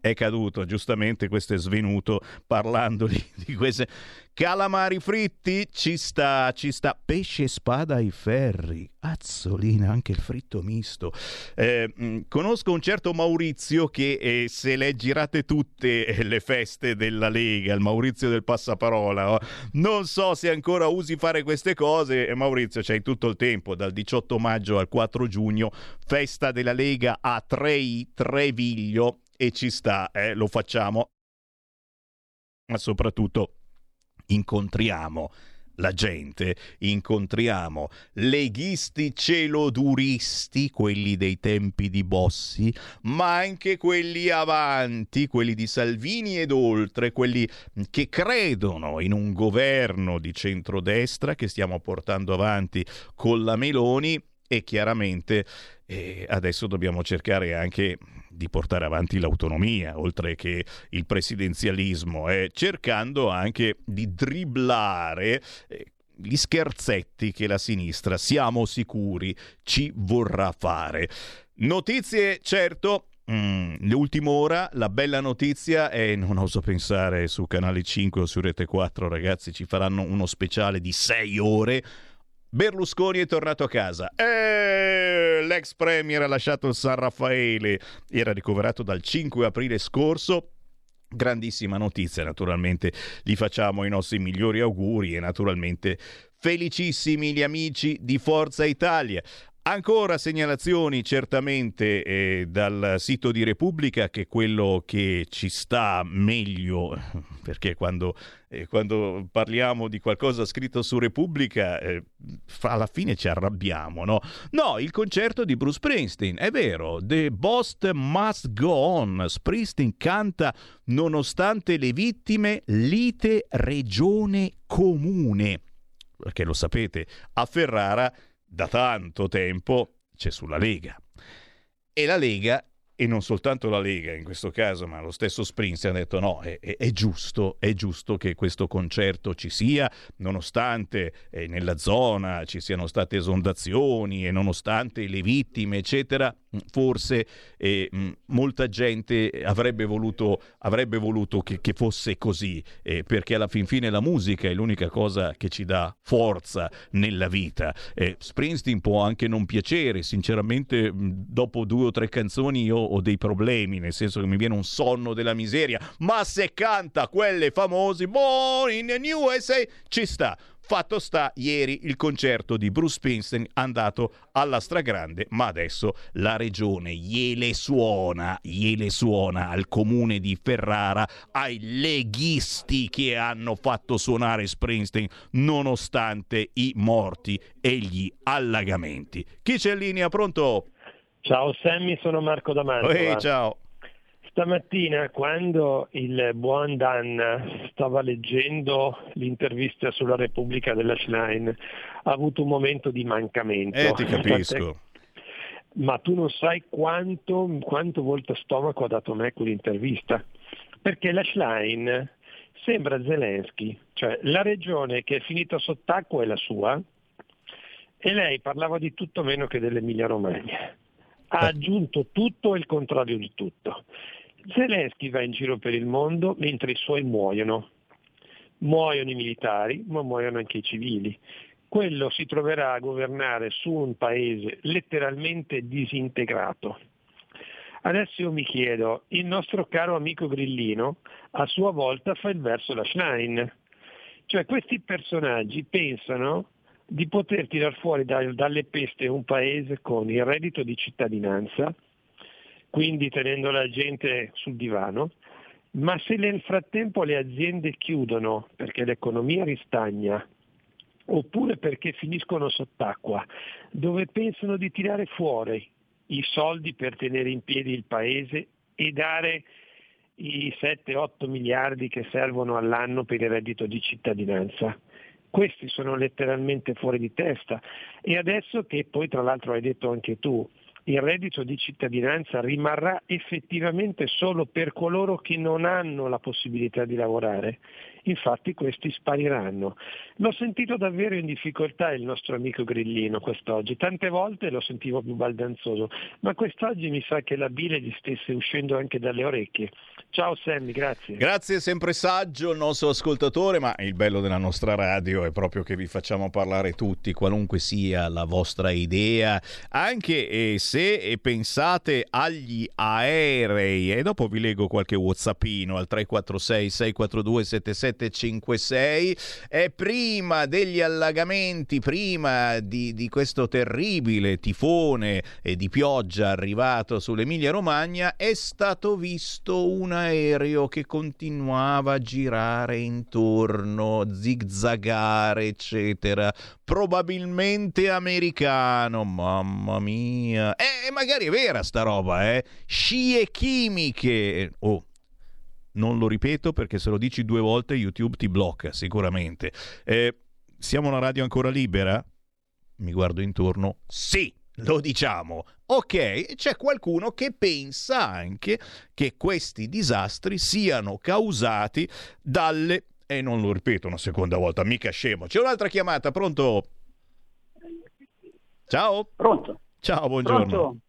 È caduto, giustamente questo è svenuto parlando di, queste calamari fritti, ci sta, ci sta pesce spada ai ferri, azzolina, anche il fritto misto. Eh, mh, conosco un certo Maurizio che eh, se le girate tutte eh, le feste della Lega, il Maurizio del passaparola, oh, non so se ancora usi fare queste cose, Maurizio c'hai tutto il tempo, dal 18 maggio al 4 giugno, festa della Lega a Trei, Treviglio, e ci sta, eh, lo facciamo, ma soprattutto incontriamo la gente, incontriamo leghisti celoduristi, quelli dei tempi di Bossi, ma anche quelli avanti, quelli di Salvini ed oltre, quelli che credono in un governo di centrodestra che stiamo portando avanti con la Meloni e chiaramente eh, adesso dobbiamo cercare anche di portare avanti l'autonomia, oltre che il presidenzialismo, eh, cercando anche di dribblare eh, gli scherzetti che la sinistra, siamo sicuri, ci vorrà fare. Notizie, certo, Mm, l'ultima ora, la bella notizia è, non oso pensare su Canale 5 o su Rete 4, ragazzi, ci faranno uno speciale di 6 ore. Berlusconi è tornato a casa. E l'ex premier ha lasciato il San Raffaele, era ricoverato dal 5 aprile scorso. Grandissima notizia, naturalmente gli facciamo i nostri migliori auguri e naturalmente felicissimi gli amici di Forza Italia. Ancora segnalazioni certamente eh, dal sito di Repubblica che è quello che ci sta meglio, perché quando, eh, quando parliamo di qualcosa scritto su Repubblica eh, alla fine ci arrabbiamo, no? No, il concerto di Bruce Springsteen, è vero, The Boss Must Go On, Springsteen canta nonostante le vittime, lite regione comune, perché lo sapete, a Ferrara da tanto tempo c'è sulla Lega. E la Lega e non soltanto la Lega in questo caso, ma lo stesso Springsteen ha detto no, è, è- è giusto, è giusto che questo concerto ci sia, nonostante eh, nella zona ci siano state esondazioni e nonostante le vittime, eccetera, forse eh, molta gente avrebbe voluto, avrebbe voluto che, che fosse così, eh, perché alla fin fine la musica è l'unica cosa che ci dà forza nella vita. Eh, Springsteen può anche non piacere, sinceramente mh, dopo due o tre canzoni io ho dei problemi, nel senso che mi viene un sonno della miseria, ma se canta quelle famosi Born in the USA ci sta. Fatto sta ieri il concerto di Bruce Springsteen andato alla stragrande, ma adesso la regione gliele suona, gliele suona al comune di Ferrara, ai leghisti che hanno fatto suonare Springsteen nonostante i morti e gli allagamenti. Chi c'è in linea? Pronto? Ciao Sammy, sono Marco D'Amantova. Ehi, ciao. Stamattina quando il buon Dan stava leggendo l'intervista sulla Repubblica della Schlein ha avuto un momento di mancamento. Eh, ti capisco. Ma tu non sai quanto, quanto volto stomaco ha dato me quell'intervista. Perché la Schlein sembra Zelensky, cioè la regione che è finita sott'acqua è la sua e lei parlava di tutto meno che dell'Emilia Romagna. Ha aggiunto tutto e il contrario di tutto. Zelensky va in giro per il mondo mentre i suoi muoiono. Muoiono i militari, ma muoiono anche i civili. Quello si troverà a governare su un paese letteralmente disintegrato. Adesso io mi chiedo, il nostro caro amico Grillino a sua volta fa il verso la Schlein. Cioè questi personaggi pensano di poter tirar fuori dal- dalle peste un paese con il reddito di cittadinanza, quindi tenendo la gente sul divano, ma se nel frattempo le aziende chiudono perché l'economia ristagna, oppure perché finiscono sott'acqua, dove pensano di tirare fuori i soldi per tenere in piedi il paese e dare i 7-8 miliardi che servono all'anno per il reddito di cittadinanza. Questi sono letteralmente fuori di testa e adesso che poi tra l'altro hai detto anche tu, il reddito di cittadinanza rimarrà effettivamente solo per coloro che non hanno la possibilità di lavorare, infatti questi spariranno. L'ho sentito davvero in difficoltà il nostro amico Grillino quest'oggi, tante volte lo sentivo più baldanzoso, ma quest'oggi mi sa che la bile gli stesse uscendo anche dalle orecchie. Ciao Sammy, grazie. Grazie, sempre saggio il nostro ascoltatore, ma il bello della nostra radio è proprio che vi facciamo parlare tutti, qualunque sia la vostra idea, anche eh, se eh, pensate agli aerei. E dopo vi leggo qualche whatsappino al 346 642 7756. E prima degli allagamenti, prima di, di questo terribile tifone e di pioggia arrivato sull'Emilia Romagna, è stato visto un aereo che continuava a girare intorno, zigzagare, eccetera. Probabilmente americano, mamma mia. E magari è vera sta roba, eh? Scie chimiche. Oh, non lo ripeto perché se lo dici due volte YouTube ti blocca sicuramente. Eh, siamo una radio ancora libera? Mi guardo intorno. Sì, lo diciamo. Ok, c'è qualcuno che pensa anche che questi disastri siano causati dalle... E non lo ripeto una seconda volta, mica scemo. C'è un'altra chiamata, pronto? Ciao. Pronto. Ciao, buongiorno. Pronto?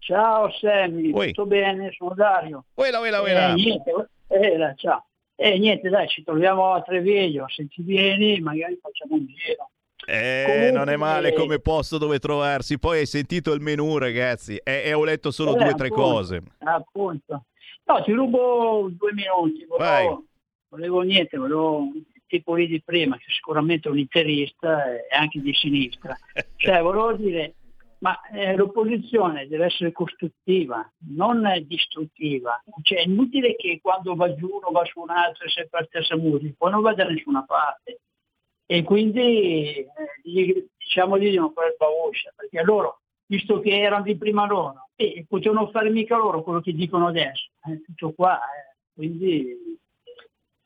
Ciao Sammy, Oi. tutto bene? Sono Dario. Uela, uela, uela. Eh, niente, eh, ciao. Eh, niente, dai, ci troviamo a Treveglio, se ti vieni magari facciamo un giro. Eh, Comunque- non è male come posto dove trovarsi. Poi hai sentito il menù, ragazzi, e, e ho letto solo Eh, due o tre cose. Appunto. No, ti rubo due minuti. Volevo, volevo niente, volevo tipo lì di prima, che sicuramente è un interista e anche di sinistra. Cioè, volevo dire, ma eh, l'opposizione deve essere costruttiva, non distruttiva. Cioè, è inutile che quando va giù uno va su un altro e sempre la stessa musica, poi non va da nessuna parte. E quindi eh, diciamogli di non fare paura, perché loro, visto che erano di prima loro, e potevano fare mica loro quello che dicono adesso. eh, tutto qua. eh. Quindi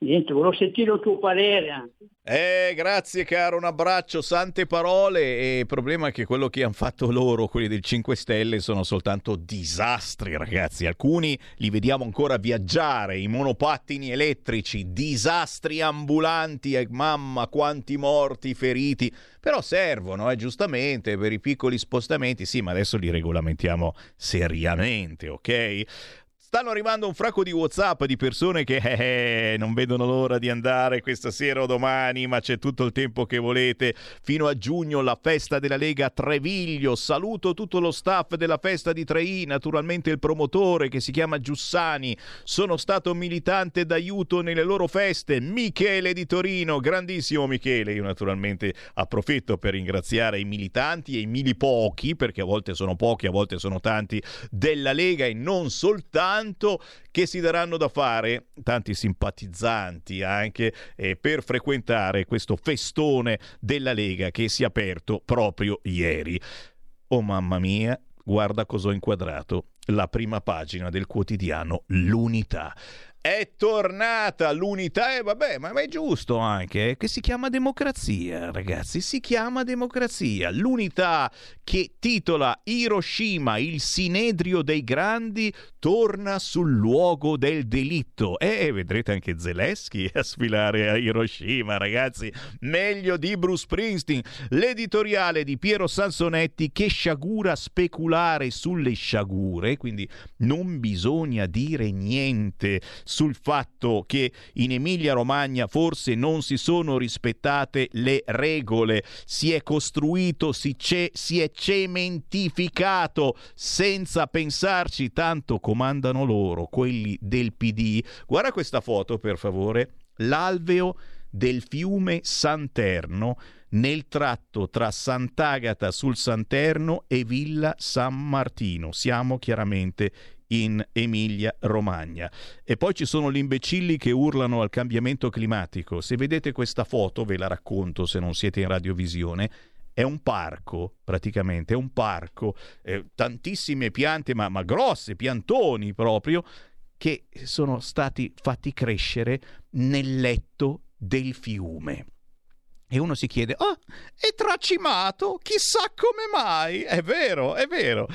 Niente, volevo sentire il tuo parere. anche. Eh, grazie caro, un abbraccio, sante parole. E il problema è che quello che hanno fatto loro, quelli del 5 Stelle, sono soltanto disastri, ragazzi. Alcuni li vediamo ancora viaggiare, i monopattini elettrici, disastri ambulanti, e mamma quanti morti, feriti. Però servono, eh, giustamente, per i piccoli spostamenti. Sì, ma adesso li regolamentiamo seriamente, ok? Stanno arrivando un fracco di WhatsApp di persone che eh, non vedono l'ora di andare questa sera o domani, ma c'è tutto il tempo che volete. Fino a giugno la festa della Lega Treviglio. Saluto tutto lo staff della festa di Trei, naturalmente il promotore che si chiama Giussani. Sono stato militante d'aiuto nelle loro feste. Michele di Torino, grandissimo Michele. Io naturalmente approfitto per ringraziare i militanti e i mili pochi, perché a volte sono pochi, a volte sono tanti, della Lega e non soltanto che si daranno da fare tanti simpatizzanti anche eh, per frequentare questo festone della Lega che si è aperto proprio ieri. Oh mamma mia, guarda cosa ho inquadrato. La prima pagina del quotidiano L'Unità. È tornata l'unità e vabbè, ma è giusto anche che si chiama democrazia, ragazzi, si chiama democrazia. L'unità che titola Hiroshima, il sinedrio dei grandi, torna sul luogo del delitto. E vedrete anche Zelensky a sfilare a Hiroshima, ragazzi. Meglio di Bruce Springsteen. L'editoriale di Piero Sansonetti che sciagura speculare sulle sciagure, quindi non bisogna dire niente sul fatto che in Emilia-Romagna forse non si sono rispettate le regole, si è costruito, si, ce- si è cementificato senza pensarci, tanto comandano loro, quelli del PD. Guarda questa foto per favore, l'alveo del fiume Santerno nel tratto tra Sant'Agata sul Santerno e Villa San Martino. Siamo chiaramente in Emilia Romagna. E poi ci sono gli imbecilli che urlano al cambiamento climatico. Se vedete questa foto, ve la racconto se non siete in radiovisione, è un parco, praticamente, è un parco, eh, tantissime piante, ma, ma grosse, piantoni proprio, che sono stati fatti crescere nel letto del fiume. E uno si chiede, oh, è tracimato? Chissà come mai. È vero, è vero.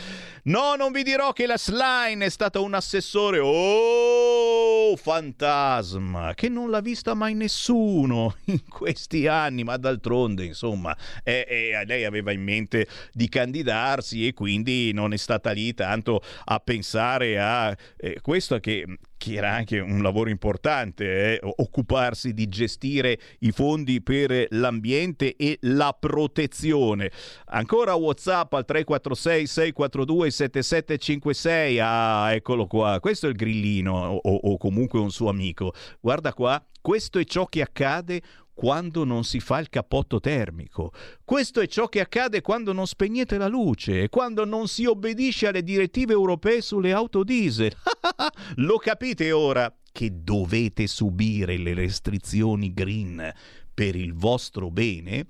No, non vi dirò che la Slime è stata un assessore, oh, fantasma, che non l'ha vista mai nessuno in questi anni, ma d'altronde, insomma, eh, eh, lei aveva in mente di candidarsi e quindi non è stata lì tanto a pensare a eh, questo che che era anche un lavoro importante, eh, occuparsi di gestire i fondi per l'ambiente e la protezione. Ancora WhatsApp al 346 642 7756. Ah, eccolo qua. Questo è il grillino o, o comunque un suo amico. Guarda qua, questo è ciò che accade quando non si fa il cappotto termico. Questo è ciò che accade quando non spegnete la luce e quando non si obbedisce alle direttive europee sulle auto diesel. Lo capite ora che dovete subire le restrizioni green per il vostro bene?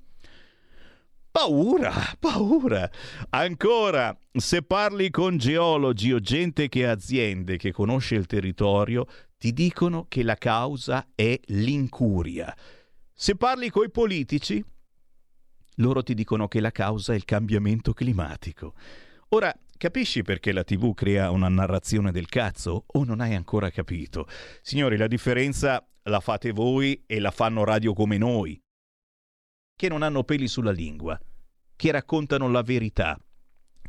Paura, paura. Ancora, se parli con geologi o gente che ha aziende che conosce il territorio, ti dicono che la causa è l'incuria. Se parli coi politici, loro ti dicono che la causa è il cambiamento climatico. Ora, capisci perché la TV crea una narrazione del cazzo o non hai ancora capito? Signori, la differenza la fate voi e la fanno radio come noi, che non hanno peli sulla lingua, che raccontano la verità,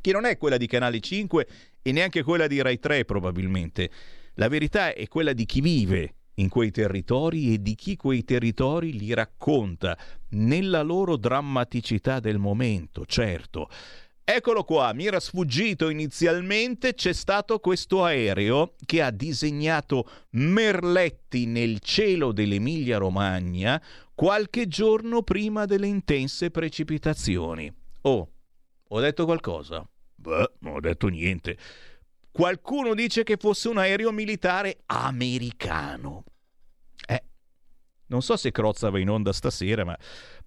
che non è quella di Canale 5 e neanche quella di Rai 3 probabilmente. La verità è quella di chi vive in quei territori e di chi quei territori li racconta nella loro drammaticità del momento, certo. Eccolo qua, mi era sfuggito inizialmente, c'è stato questo aereo che ha disegnato merletti nel cielo dell'Emilia Romagna qualche giorno prima delle intense precipitazioni. Oh, ho detto qualcosa? Beh, non ho detto niente. Qualcuno dice che fosse un aereo militare americano. Eh, non so se Crozza va in onda stasera, ma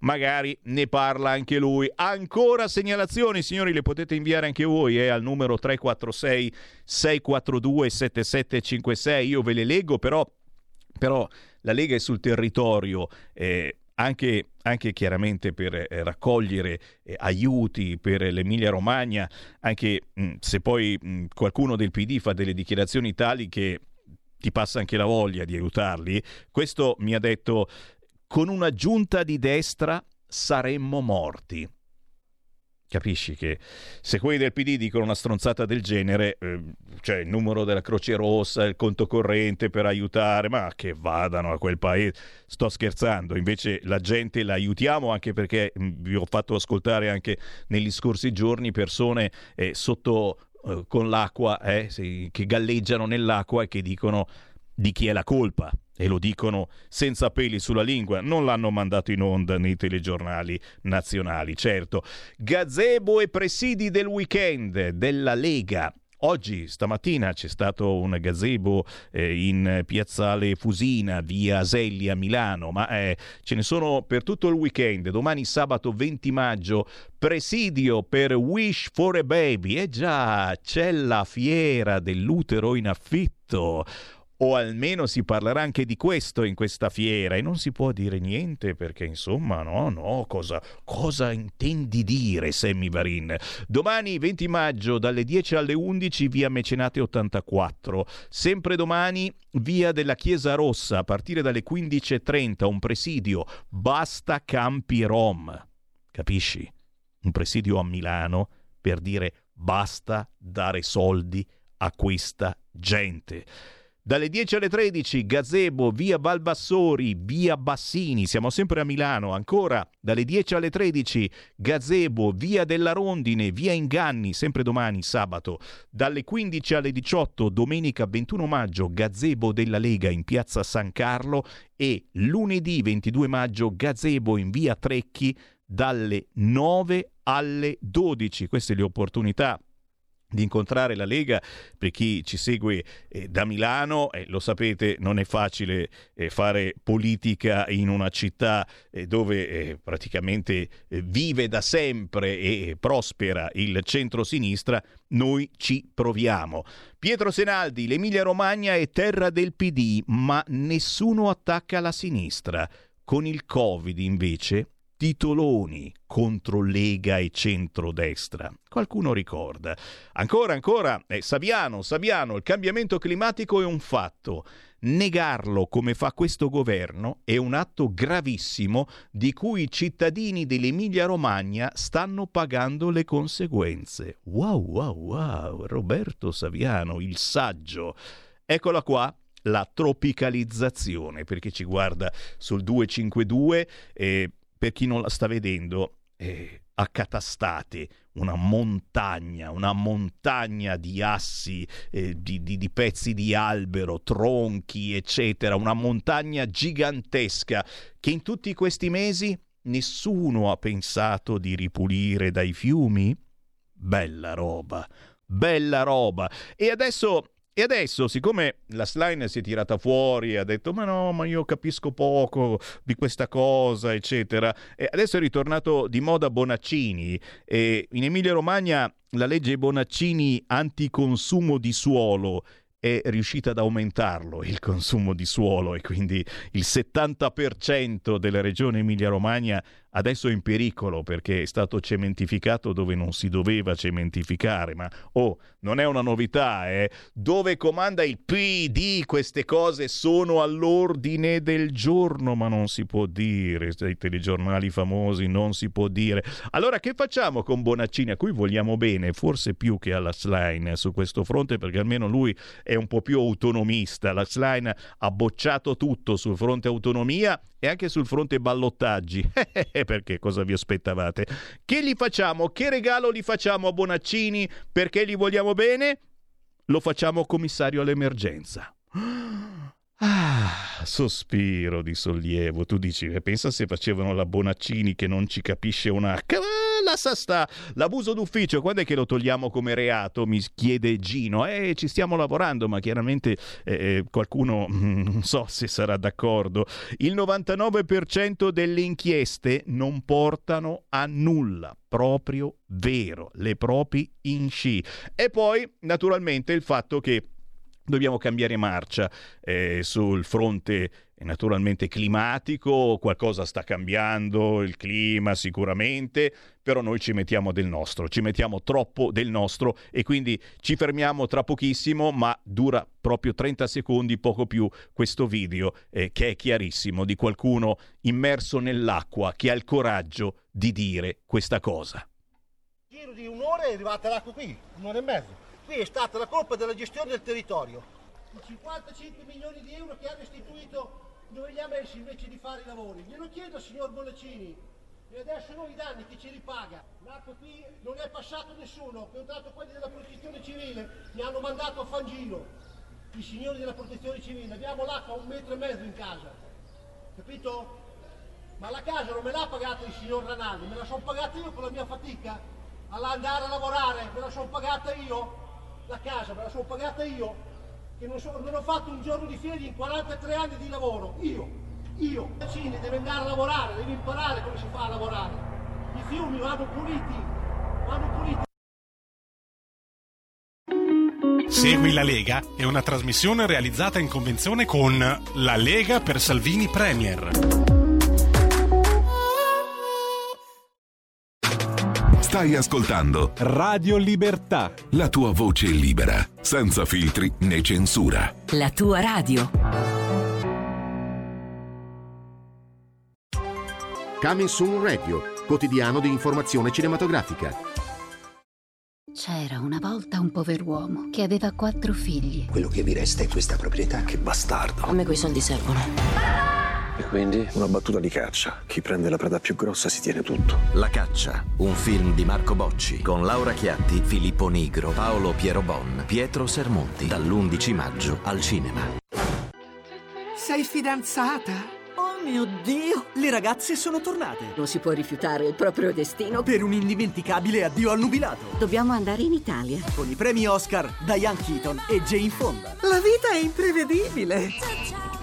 magari ne parla anche lui. Ancora segnalazioni, signori, le potete inviare anche voi eh, al numero 346 642 7756. Io ve le leggo, però Però la Lega è sul territorio. Eh, anche, anche, chiaramente per eh, raccogliere eh, aiuti per l'Emilia Romagna, anche mh, se poi mh, qualcuno del PD fa delle dichiarazioni tali che ti passa anche la voglia di aiutarli, questo mi ha detto con una giunta di destra saremmo morti. Capisci che se quelli del PD dicono una stronzata del genere, eh, cioè il numero della Croce Rossa, il conto corrente per aiutare, ma che vadano a quel paese. Sto scherzando, invece la gente la aiutiamo anche perché mh, vi ho fatto ascoltare anche negli scorsi giorni persone eh, sotto eh, con l'acqua, eh, che galleggiano nell'acqua e che dicono di chi è la colpa e lo dicono senza peli sulla lingua, non l'hanno mandato in onda nei telegiornali nazionali, certo. Gazebo e presidi del weekend della Lega. Oggi, stamattina, c'è stato un gazebo eh, in piazzale Fusina, via Aselli a Milano, ma eh, ce ne sono per tutto il weekend. Domani, sabato 20 maggio, presidio per Wish for a Baby. E già, c'è la fiera dell'utero in affitto o almeno si parlerà anche di questo in questa fiera. E non si può dire niente perché insomma no no cosa, cosa intendi dire Sammy Varin? Domani 20 maggio dalle 10 alle 11 via Mecenate 84 sempre domani via della Chiesa Rossa a partire dalle 15.30 un presidio. Basta campi rom. Capisci? un presidio a Milano per dire basta dare soldi a questa gente dalle 10 alle 13 Gazebo, via Balbassori, via Bassini, siamo sempre a Milano. Ancora dalle 10 alle 13 Gazebo, via della Rondine, via Inganni, sempre domani sabato. Dalle 15 alle 18 domenica 21 maggio Gazebo della Lega in piazza San Carlo e lunedì 22 maggio Gazebo in via Trecchi dalle 9 alle 12. Queste le opportunità di incontrare la Lega. Per chi ci segue eh, da Milano eh, lo sapete non è facile eh, fare politica in una città eh, dove eh, praticamente eh, vive da sempre e prospera il centro-sinistra. Noi ci proviamo. Pietro Senaldi l'Emilia Romagna è terra del PD ma nessuno attacca la sinistra. Con il Covid invece titoloni contro Lega e centrodestra. Qualcuno ricorda. Ancora, ancora, eh, Saviano, Saviano, il cambiamento climatico è un fatto. Negarlo come fa questo governo è un atto gravissimo di cui i cittadini dell'Emilia Romagna stanno pagando le conseguenze. Wow, wow, wow, Roberto Saviano, il saggio. Eccola qua, la tropicalizzazione, perché ci guarda sul 252 e per chi non la sta vedendo, eh, accatastate una montagna, una montagna di assi, eh, di, di, di, pezzi di albero, tronchi, eccetera, una montagna gigantesca che in tutti questi mesi nessuno ha pensato di ripulire dai fiumi? Bella roba, bella roba. E adesso e adesso, siccome la slime si è tirata fuori ha detto ma no, ma io capisco poco di questa cosa, eccetera, e adesso è ritornato di moda Bonaccini. E in Emilia Romagna la legge Bonaccini anticonsumo di suolo è riuscita ad aumentarlo il consumo di suolo e quindi il 70% della regione Emilia-Romagna adesso è in pericolo perché è stato cementificato dove non si doveva cementificare, ma oh, non è una novità, eh? Dove comanda il PD queste cose sono all'ordine del giorno, ma non si può dire, dai telegiornali famosi non si può dire. Allora che facciamo con Bonaccini a cui vogliamo bene, forse più che alla Slime su questo fronte perché almeno lui è un po' più autonomista, la Slime ha bocciato tutto sul fronte autonomia e anche sul fronte ballottaggi. perché cosa vi aspettavate? Che gli facciamo? Che regalo gli facciamo a Bonaccini? Perché gli vogliamo bene? Lo facciamo commissario all'emergenza. Ah, sospiro di sollievo. Tu dici, eh, pensa se facevano la Bonaccini che non ci capisce una H. Lascia sta. L'abuso d'ufficio, quando è che lo togliamo come reato? Mi chiede Gino. Eh, ci stiamo lavorando, ma chiaramente eh, eh qualcuno non so se sarà d'accordo. Il 99% delle inchieste non portano a nulla proprio vero, le proprie in sci. E poi, naturalmente, il fatto che Dobbiamo cambiare marcia eh, sul fronte eh, naturalmente climatico, qualcosa sta cambiando, il clima sicuramente, però noi ci mettiamo del nostro, ci mettiamo troppo del nostro e quindi ci fermiamo tra pochissimo, ma dura proprio 30 secondi, poco più, questo video eh, che è chiarissimo di qualcuno immerso nell'acqua che ha il coraggio di dire questa cosa. giro di un'ora è arrivata l'acqua qui, un'ora e mezzo. Qui è stata la colpa della gestione del territorio. I 55 milioni di euro che ha restituito dove li ha messi invece di fare i lavori? Glielo chiedo signor Bonaccini. E adesso noi i danni che ci ripaga. L'acqua qui non è passato nessuno, ho contato quelli della protezione civile, mi hanno mandato a fangino. I signori della protezione civile, abbiamo l'acqua a un metro e mezzo in casa. Capito? Ma la casa non me l'ha pagata il signor Ranaldi, me la sono pagata io con la mia fatica all'andare a lavorare, me la sono pagata io, la casa me la sono pagata io, che non, so- non ho fatto un giorno di ferie in 43 anni di lavoro, io, io. Cini deve andare a lavorare, deve imparare come si fa a lavorare. I fiumi vanno puliti, vanno puliti. Segui la Lega è una trasmissione realizzata in convenzione con La Lega per Salvini Premier. Stai ascoltando Radio Libertà. la tua voce libera, senza filtri né censura. La tua radio. Coming Soon Radio, quotidiano di informazione cinematografica. C'era una volta un pover'uomo che aveva quattro figli. Quello che mi resta è questa proprietà. Che bastardo. A me quei soldi servono. E quindi una battuta di caccia. Chi prende la preda più grossa si tiene tutto. La caccia, un film di Marco Bocci con Laura Chiatti, Filippo Nigro, Paolo Piero Bon, Pietro Sermonti, dall'11 maggio al cinema. Sei fidanzata? Oh mio Dio, le ragazze sono tornate. Non si può rifiutare il proprio destino. Per un indimenticabile addio al nubilato. Dobbiamo andare in Italia. Con i premi Oscar, Diane Keaton e Jane Fonda. La vita è imprevedibile.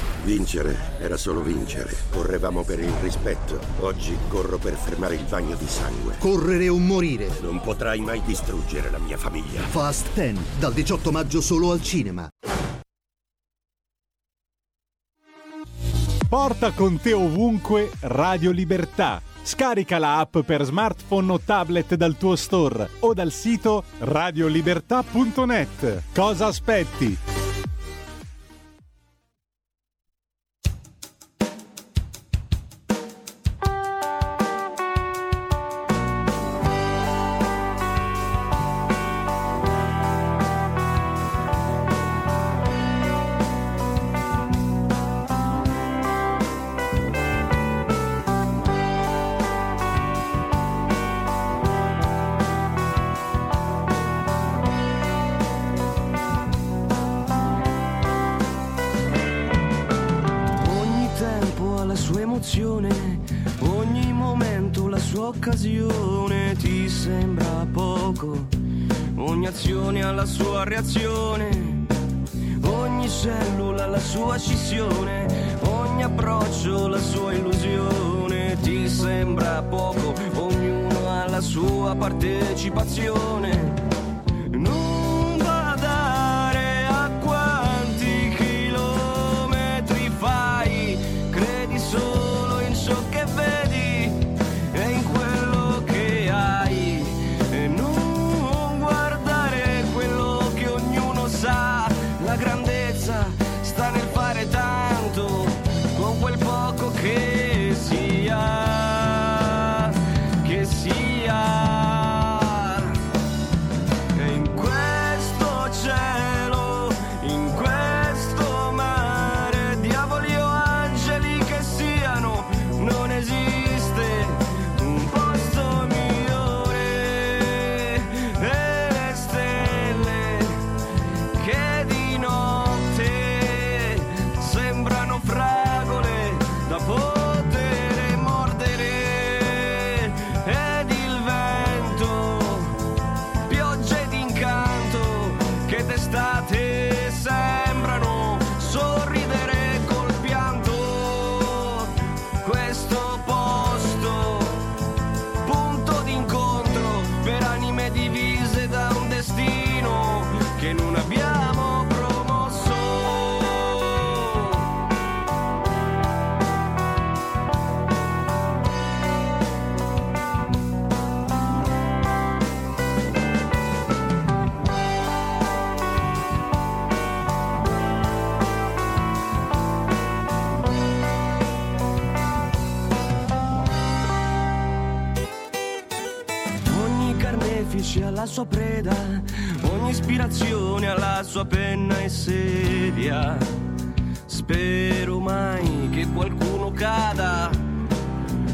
Vincere era solo vincere. Correvamo per il rispetto. Oggi corro per fermare il bagno di sangue. Correre o morire. Non potrai mai distruggere la mia famiglia. Fast 10, dal 18 maggio solo al cinema. Porta con te ovunque Radio Libertà. Scarica la app per smartphone o tablet dal tuo store o dal sito radiolibertà.net. Cosa aspetti? Poco, ognuno ha la sua partecipazione. Sua preda, ogni ispirazione alla sua penna e sedia. Spero mai che qualcuno cada,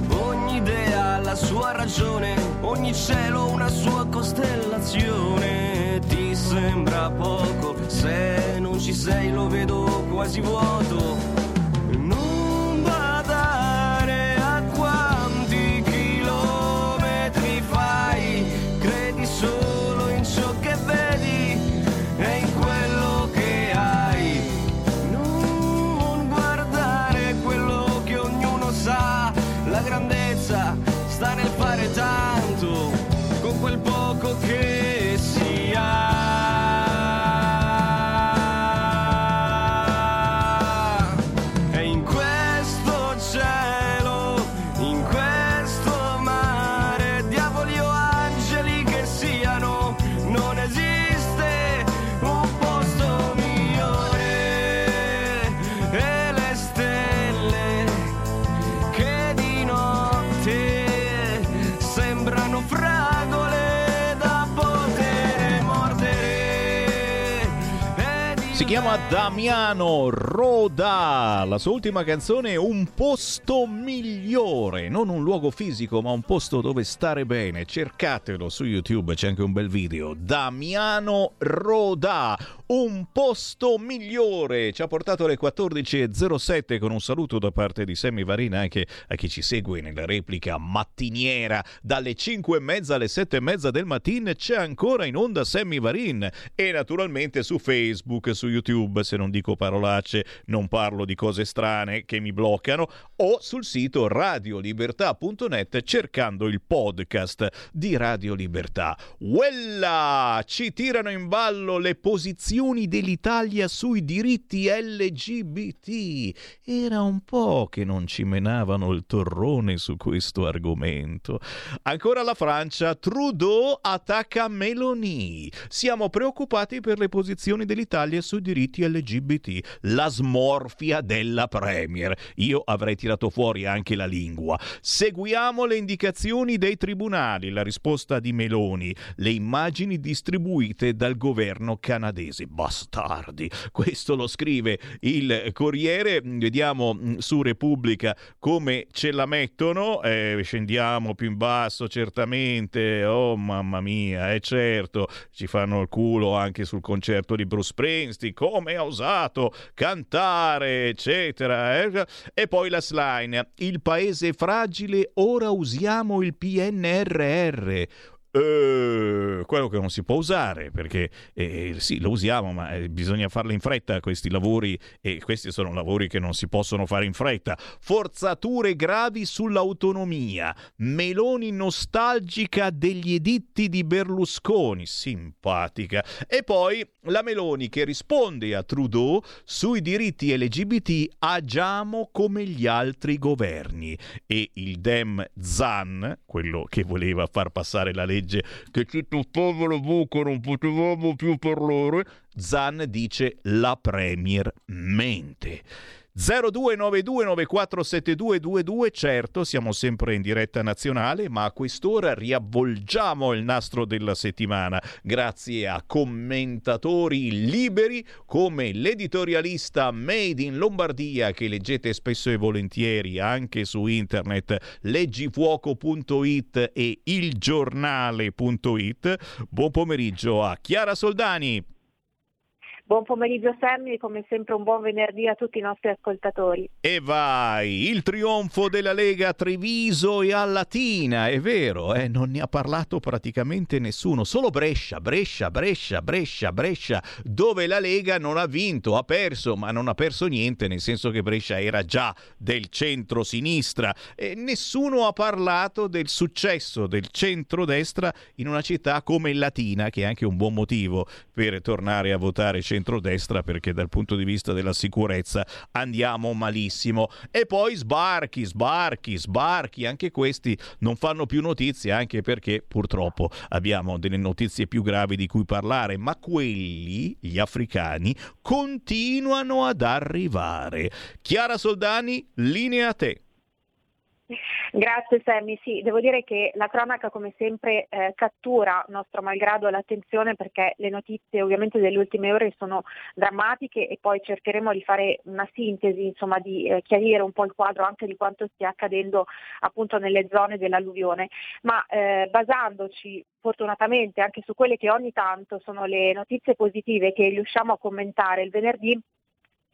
ogni idea ha la sua ragione, ogni cielo una sua costellazione. Ti sembra poco, se non ci sei lo vedo quasi vuoto. Damiano Roda. La sua ultima canzone è Un posto migliore, non un luogo fisico, ma un posto dove stare bene. Cercatelo su YouTube, c'è anche un bel video. Damiano Roda, un posto migliore. Ci ha portato alle 14.07 con un saluto da parte di Sammy Varina anche a chi ci segue nella replica mattiniera dalle 5.30 alle 7.30 del mattino. C'è ancora in onda Sammy Varin e naturalmente su Facebook, su YouTube, se non dico parolacce, non parlo di cose strane che mi bloccano, o sul sito radiolibertà.net cercando il podcast di Radio Libertà. Uella! Ci tirano in ballo le posizioni dell'Italia sui diritti LGBT. Era un po' che non ci menavano il torrone su questo argomento. Ancora la Francia, Trudeau attacca Meloni. Siamo preoccupati per le posizioni dell'Italia sui diritti LGBT. La smorfia della Premier. Io avrei tirato fuori anche la lingua. Seguiamo le indicazioni dei tribunali. La risposta di Meloni. Le immagini distribuite dal governo canadese. Bastardi. Questo lo scrive il Corriere. Vediamo mm, su Repubblica come ce la mettono. Eh, scendiamo più in basso, certamente. Oh mamma mia, è certo. Ci fanno il culo anche sul concerto di Bruce Springsteen. Come ha osato cantare, eccetera. eh. E poi la slide. Il paese fragile, ora usiamo il PNRR. Eh, quello che non si può usare perché eh, sì lo usiamo ma eh, bisogna farlo in fretta questi lavori e questi sono lavori che non si possono fare in fretta. Forzature gravi sull'autonomia. Meloni nostalgica degli editti di Berlusconi. Simpatica. E poi la Meloni che risponde a Trudeau sui diritti LGBT agiamo come gli altri governi. E il Dem Zan quello che voleva far passare la legge che tutto povero buco non potevamo più parlare, Zan dice la Premier mente. 0292947222 certo siamo sempre in diretta nazionale ma a quest'ora riavvolgiamo il nastro della settimana grazie a commentatori liberi come l'editorialista Made in Lombardia che leggete spesso e volentieri anche su internet leggifuoco.it e ilgiornale.it buon pomeriggio a Chiara Soldani Buon pomeriggio Sammy, come sempre un buon venerdì a tutti i nostri ascoltatori. E vai, il trionfo della Lega a Treviso e a Latina, è vero, eh? non ne ha parlato praticamente nessuno, solo Brescia, Brescia, Brescia, Brescia, Brescia, dove la Lega non ha vinto, ha perso, ma non ha perso niente, nel senso che Brescia era già del centro-sinistra e nessuno ha parlato del successo del centro-destra in una città come Latina, che è anche un buon motivo per tornare a votare centrodestra perché dal punto di vista della sicurezza andiamo malissimo. E poi sbarchi, sbarchi, sbarchi, anche questi non fanno più notizie anche perché purtroppo abbiamo delle notizie più gravi di cui parlare, ma quelli, gli africani, continuano ad arrivare. Chiara Soldani, linea a te. Grazie Sammy, sì, devo dire che la cronaca come sempre eh, cattura nostro malgrado l'attenzione perché le notizie ovviamente delle ultime ore sono drammatiche e poi cercheremo di fare una sintesi, insomma di eh, chiarire un po' il quadro anche di quanto stia accadendo appunto nelle zone dell'alluvione, ma eh, basandoci fortunatamente anche su quelle che ogni tanto sono le notizie positive che riusciamo a commentare il venerdì,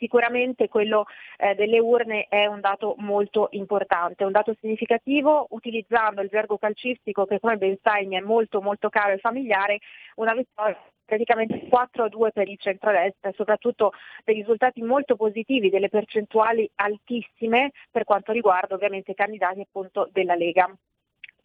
Sicuramente quello eh, delle urne è un dato molto importante, un dato significativo, utilizzando il gergo calcistico che come ben sai mi è molto molto caro e familiare, una vittoria praticamente 4 a 2 per il centrodestra e soprattutto dei risultati molto positivi, delle percentuali altissime per quanto riguarda ovviamente i candidati appunto della Lega.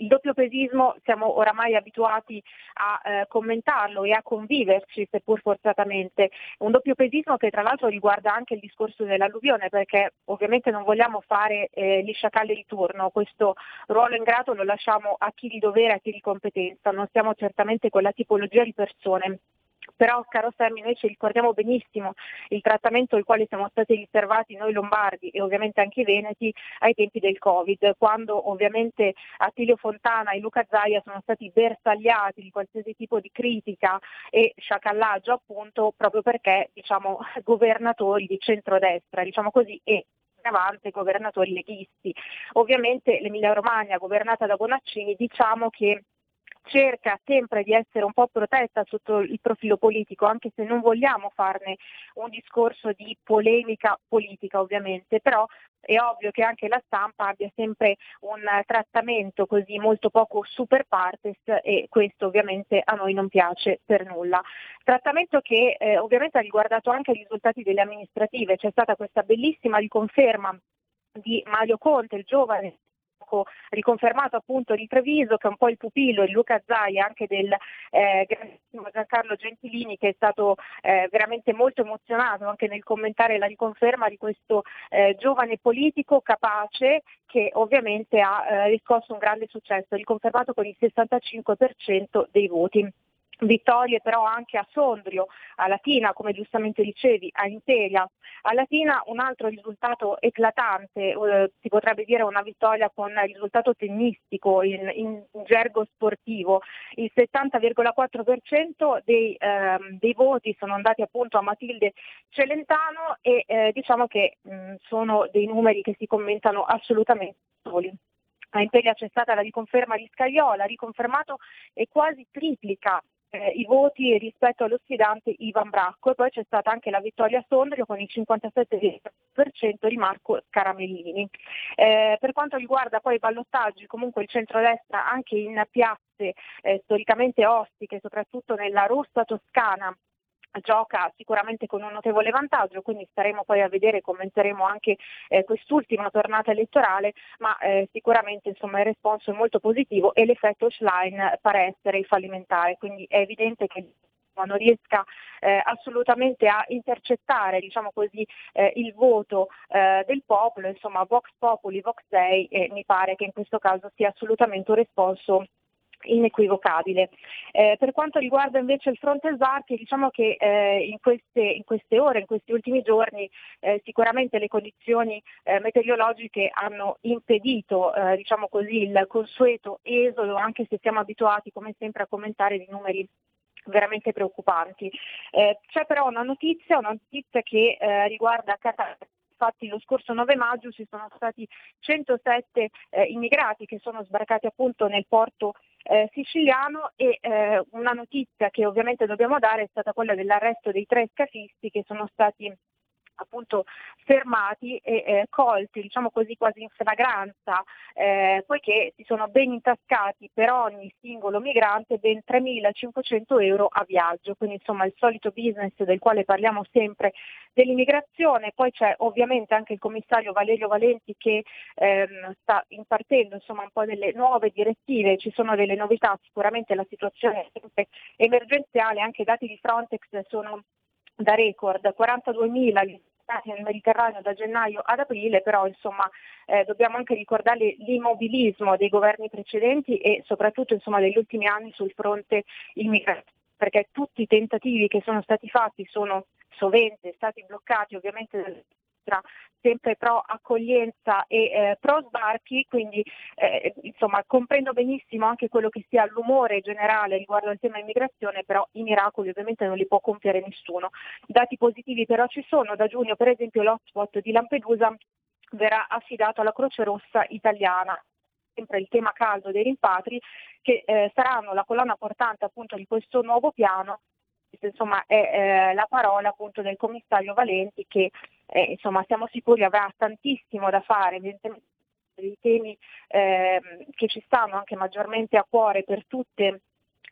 Il doppiopesismo siamo oramai abituati a eh, commentarlo e a conviverci, seppur forzatamente. Un doppiopesismo che tra l'altro riguarda anche il discorso dell'alluvione, perché ovviamente non vogliamo fare eh, gli sciacalli di turno, questo ruolo ingrato lo lasciamo a chi di dovere, a chi di competenza, non siamo certamente quella tipologia di persone però caro Sammy noi ci ricordiamo benissimo il trattamento al quale siamo stati riservati noi lombardi e ovviamente anche i veneti ai tempi del Covid, quando ovviamente Attilio Fontana e Luca Zaia sono stati bersagliati di qualsiasi tipo di critica e sciacallaggio appunto proprio perché diciamo governatori di centrodestra, diciamo così, e avanti governatori leghisti. Ovviamente l'Emilia Romagna governata da Bonaccini diciamo che cerca sempre di essere un po' protetta sotto il profilo politico, anche se non vogliamo farne un discorso di polemica politica ovviamente, però è ovvio che anche la stampa abbia sempre un trattamento così molto poco super partes e questo ovviamente a noi non piace per nulla. Trattamento che eh, ovviamente ha riguardato anche i risultati delle amministrative, c'è stata questa bellissima riconferma di Mario Conte, il giovane poco riconfermato appunto di Treviso, che è un po' il pupillo, il Luca Zai, anche del eh, grandissimo Giancarlo Gentilini, che è stato eh, veramente molto emozionato anche nel commentare la riconferma di questo eh, giovane politico capace che ovviamente ha eh, riscosso un grande successo, riconfermato con il 65% dei voti vittorie però anche a Sondrio, a Latina, come giustamente dicevi, a Imperia. A Latina un altro risultato eclatante, eh, si potrebbe dire una vittoria con risultato tennistico in, in gergo sportivo. Il 70,4% dei, eh, dei, voti sono andati appunto a Matilde Celentano e eh, diciamo che mh, sono dei numeri che si commentano assolutamente soli. A Imperia c'è stata la riconferma di Scagliola, riconfermato e quasi triplica eh, i voti rispetto allo sfidante Ivan Bracco e poi c'è stata anche la vittoria a Sondrio con il 57% di Marco Caramellini. Eh, per quanto riguarda poi i ballottaggi, comunque il centrodestra anche in piazze eh, storicamente ostiche, soprattutto nella rossa toscana, gioca sicuramente con un notevole vantaggio, quindi staremo poi a vedere, commenteremo anche eh, quest'ultima tornata elettorale, ma eh, sicuramente insomma, il responso è molto positivo e l'effetto Schlein pare essere fallimentare, quindi è evidente che non riesca eh, assolutamente a intercettare diciamo così, eh, il voto eh, del popolo, insomma Vox Populi, Vox Dei e mi pare che in questo caso sia assolutamente un responso inequivocabile. Eh, per quanto riguarda invece il fronte Sbarchi, diciamo che eh, in, queste, in, queste, ore, in questi ultimi giorni, eh, sicuramente le condizioni eh, meteorologiche hanno impedito eh, diciamo così, il consueto esodo, anche se siamo abituati come sempre a commentare di numeri veramente preoccupanti. Eh, c'è però una notizia, una notizia che riguarda Catania infatti lo scorso 9 maggio ci sono stati 107 eh, immigrati che sono sbarcati appunto nel porto eh, siciliano e eh, una notizia che ovviamente dobbiamo dare è stata quella dell'arresto dei tre scafisti che sono stati appunto fermati e eh, colti, diciamo così, quasi in flagranza, eh, poiché si sono ben intascati per ogni singolo migrante ben 3.500 euro a viaggio, quindi insomma il solito business del quale parliamo sempre dell'immigrazione, poi c'è ovviamente anche il commissario Valerio Valenti che ehm, sta impartendo insomma un po' delle nuove direttive, ci sono delle novità, sicuramente la situazione è sempre emergenziale, anche i dati di Frontex sono da record, 42.000 nel Mediterraneo da gennaio ad aprile, però insomma eh, dobbiamo anche ricordare l'immobilismo dei governi precedenti e soprattutto insomma, degli ultimi anni sul fronte immigrazione, perché tutti i tentativi che sono stati fatti sono sovente stati bloccati ovviamente nostra sempre pro accoglienza e eh, pro sbarchi, quindi eh, insomma comprendo benissimo anche quello che sia l'umore generale riguardo al tema immigrazione, però i miracoli ovviamente non li può compiere nessuno. Dati positivi però ci sono, da giugno per esempio l'hotspot di Lampedusa verrà affidato alla Croce Rossa italiana. Sempre il tema caldo dei rimpatri che eh, saranno la colonna portante appunto di questo nuovo piano. Insomma è eh, la parola appunto del commissario Valenti che eh, insomma siamo sicuri avrà tantissimo da fare evidentemente dei temi eh, che ci stanno anche maggiormente a cuore per tutte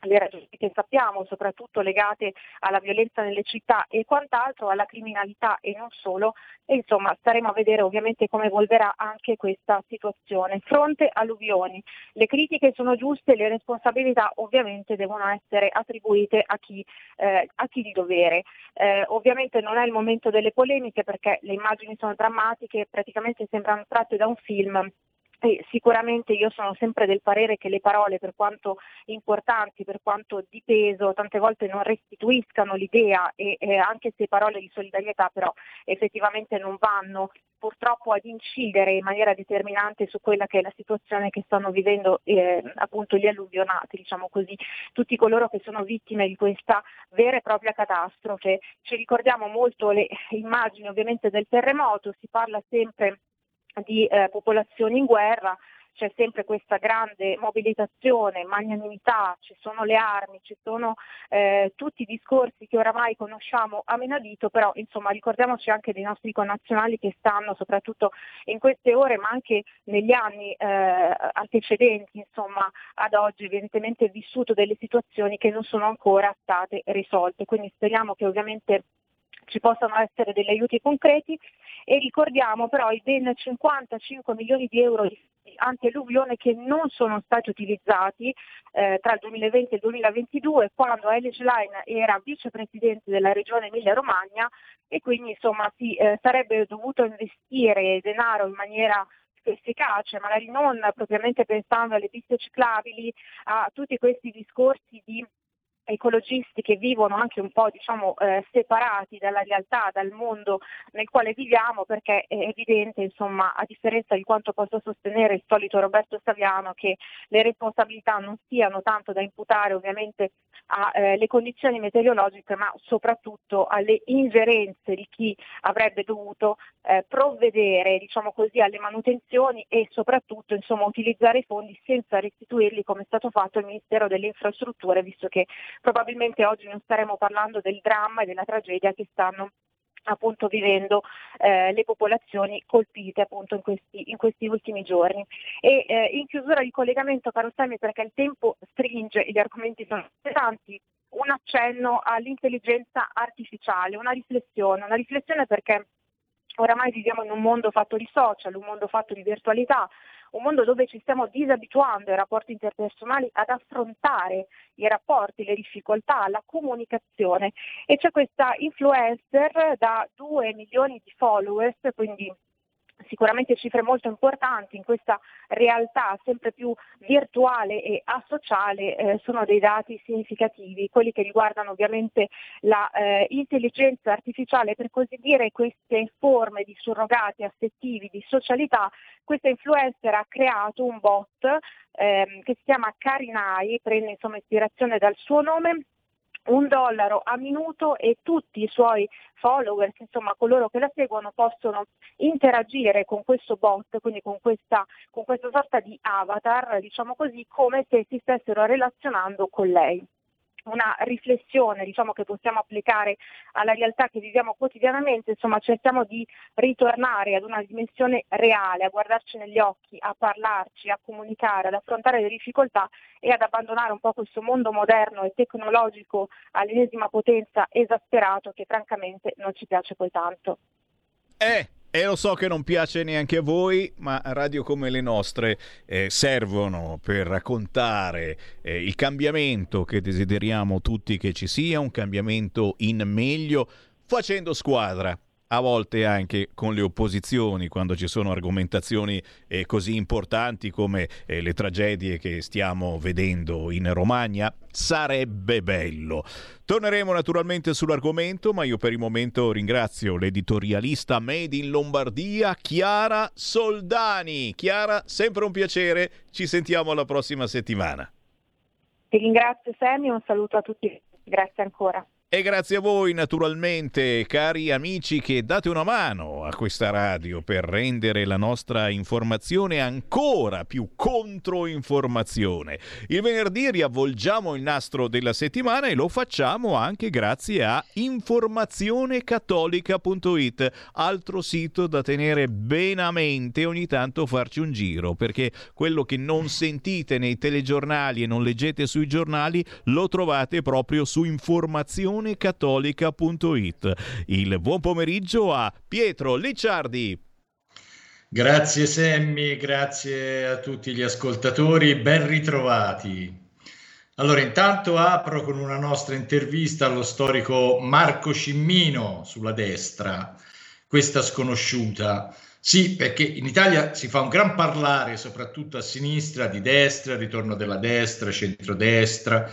le ragioni che sappiamo, soprattutto legate alla violenza nelle città e quant'altro, alla criminalità e non solo, e insomma staremo a vedere ovviamente come evolverà anche questa situazione. Fronte alluvioni, le critiche sono giuste, le responsabilità ovviamente devono essere attribuite a chi, eh, a chi di dovere. Eh, ovviamente non è il momento delle polemiche perché le immagini sono drammatiche, praticamente sembrano tratte da un film e sicuramente io sono sempre del parere che le parole, per quanto importanti, per quanto di peso, tante volte non restituiscano l'idea e eh, anche se parole di solidarietà però effettivamente non vanno purtroppo ad incidere in maniera determinante su quella che è la situazione che stanno vivendo eh, appunto gli alluvionati, diciamo così, tutti coloro che sono vittime di questa vera e propria catastrofe. Ci ricordiamo molto le immagini ovviamente del terremoto, si parla sempre di eh, popolazioni in guerra, c'è sempre questa grande mobilitazione, magnanimità, ci sono le armi, ci sono eh, tutti i discorsi che oramai conosciamo a menadito, però insomma ricordiamoci anche dei nostri connazionali che stanno soprattutto in queste ore ma anche negli anni eh, antecedenti insomma ad oggi evidentemente vissuto delle situazioni che non sono ancora state risolte, quindi speriamo che ovviamente ci possano essere degli aiuti concreti e ricordiamo però i ben 55 milioni di euro di anti-alluvione che non sono stati utilizzati eh, tra il 2020 e il 2022 quando Elie Schlein era vicepresidente della regione Emilia-Romagna e quindi insomma si eh, sarebbe dovuto investire denaro in maniera efficace, magari non propriamente pensando alle piste ciclabili, a tutti questi discorsi di ecologisti che vivono anche un po' diciamo, eh, separati dalla realtà, dal mondo nel quale viviamo, perché è evidente, insomma, a differenza di quanto possa sostenere il solito Roberto Saviano, che le responsabilità non siano tanto da imputare ovviamente alle eh, condizioni meteorologiche, ma soprattutto alle ingerenze di chi avrebbe dovuto eh, provvedere diciamo così, alle manutenzioni e soprattutto insomma, utilizzare i fondi senza restituirli come è stato fatto il Ministero delle Infrastrutture, visto che probabilmente oggi non staremo parlando del dramma e della tragedia che stanno appunto vivendo eh, le popolazioni colpite appunto in questi, in questi ultimi giorni. E eh, in chiusura di collegamento, caro Sammy, perché il tempo stringe e gli argomenti sono pesanti, un accenno all'intelligenza artificiale, una riflessione, una riflessione perché oramai viviamo in un mondo fatto di social, un mondo fatto di virtualità, un mondo dove ci stiamo disabituando ai rapporti interpersonali ad affrontare i rapporti, le difficoltà, la comunicazione. E c'è questa influencer da 2 milioni di followers, quindi sicuramente cifre molto importanti in questa realtà sempre più virtuale e asociale eh, sono dei dati significativi, quelli che riguardano ovviamente l'intelligenza eh, artificiale, per così dire queste forme di surrogati affettivi, di socialità. Questa influencer ha creato un bot ehm, che si chiama Carinai, prende insomma ispirazione dal suo nome un dollaro a minuto e tutti i suoi followers, insomma coloro che la seguono, possono interagire con questo bot, quindi con questa, con questa sorta di avatar, diciamo così, come se si stessero relazionando con lei una riflessione diciamo, che possiamo applicare alla realtà che viviamo quotidianamente, insomma cerchiamo di ritornare ad una dimensione reale, a guardarci negli occhi, a parlarci, a comunicare, ad affrontare le difficoltà e ad abbandonare un po' questo mondo moderno e tecnologico all'ennesima potenza esasperato che francamente non ci piace poi tanto. Eh, e lo so che non piace neanche a voi, ma radio come le nostre eh, servono per raccontare eh, il cambiamento che desideriamo tutti che ci sia, un cambiamento in meglio, facendo squadra. A volte anche con le opposizioni, quando ci sono argomentazioni eh, così importanti come eh, le tragedie che stiamo vedendo in Romagna, sarebbe bello. Torneremo naturalmente sull'argomento, ma io per il momento ringrazio l'editorialista Made in Lombardia, Chiara Soldani. Chiara, sempre un piacere, ci sentiamo la prossima settimana. Ti ringrazio Sammy, un saluto a tutti, grazie ancora. E grazie a voi naturalmente, cari amici, che date una mano a questa radio per rendere la nostra informazione ancora più controinformazione. Il venerdì riavvolgiamo il nastro della settimana e lo facciamo anche grazie a informazionecattolica.it, altro sito da tenere bene a mente ogni tanto farci un giro, perché quello che non sentite nei telegiornali e non leggete sui giornali lo trovate proprio su informazione cattolica.it. Il buon pomeriggio a Pietro Licciardi. Grazie Semmi, grazie a tutti gli ascoltatori, ben ritrovati. Allora, intanto apro con una nostra intervista allo storico Marco Cimmino sulla destra, questa sconosciuta. Sì, perché in Italia si fa un gran parlare, soprattutto a sinistra, di destra, ritorno della destra, centrodestra,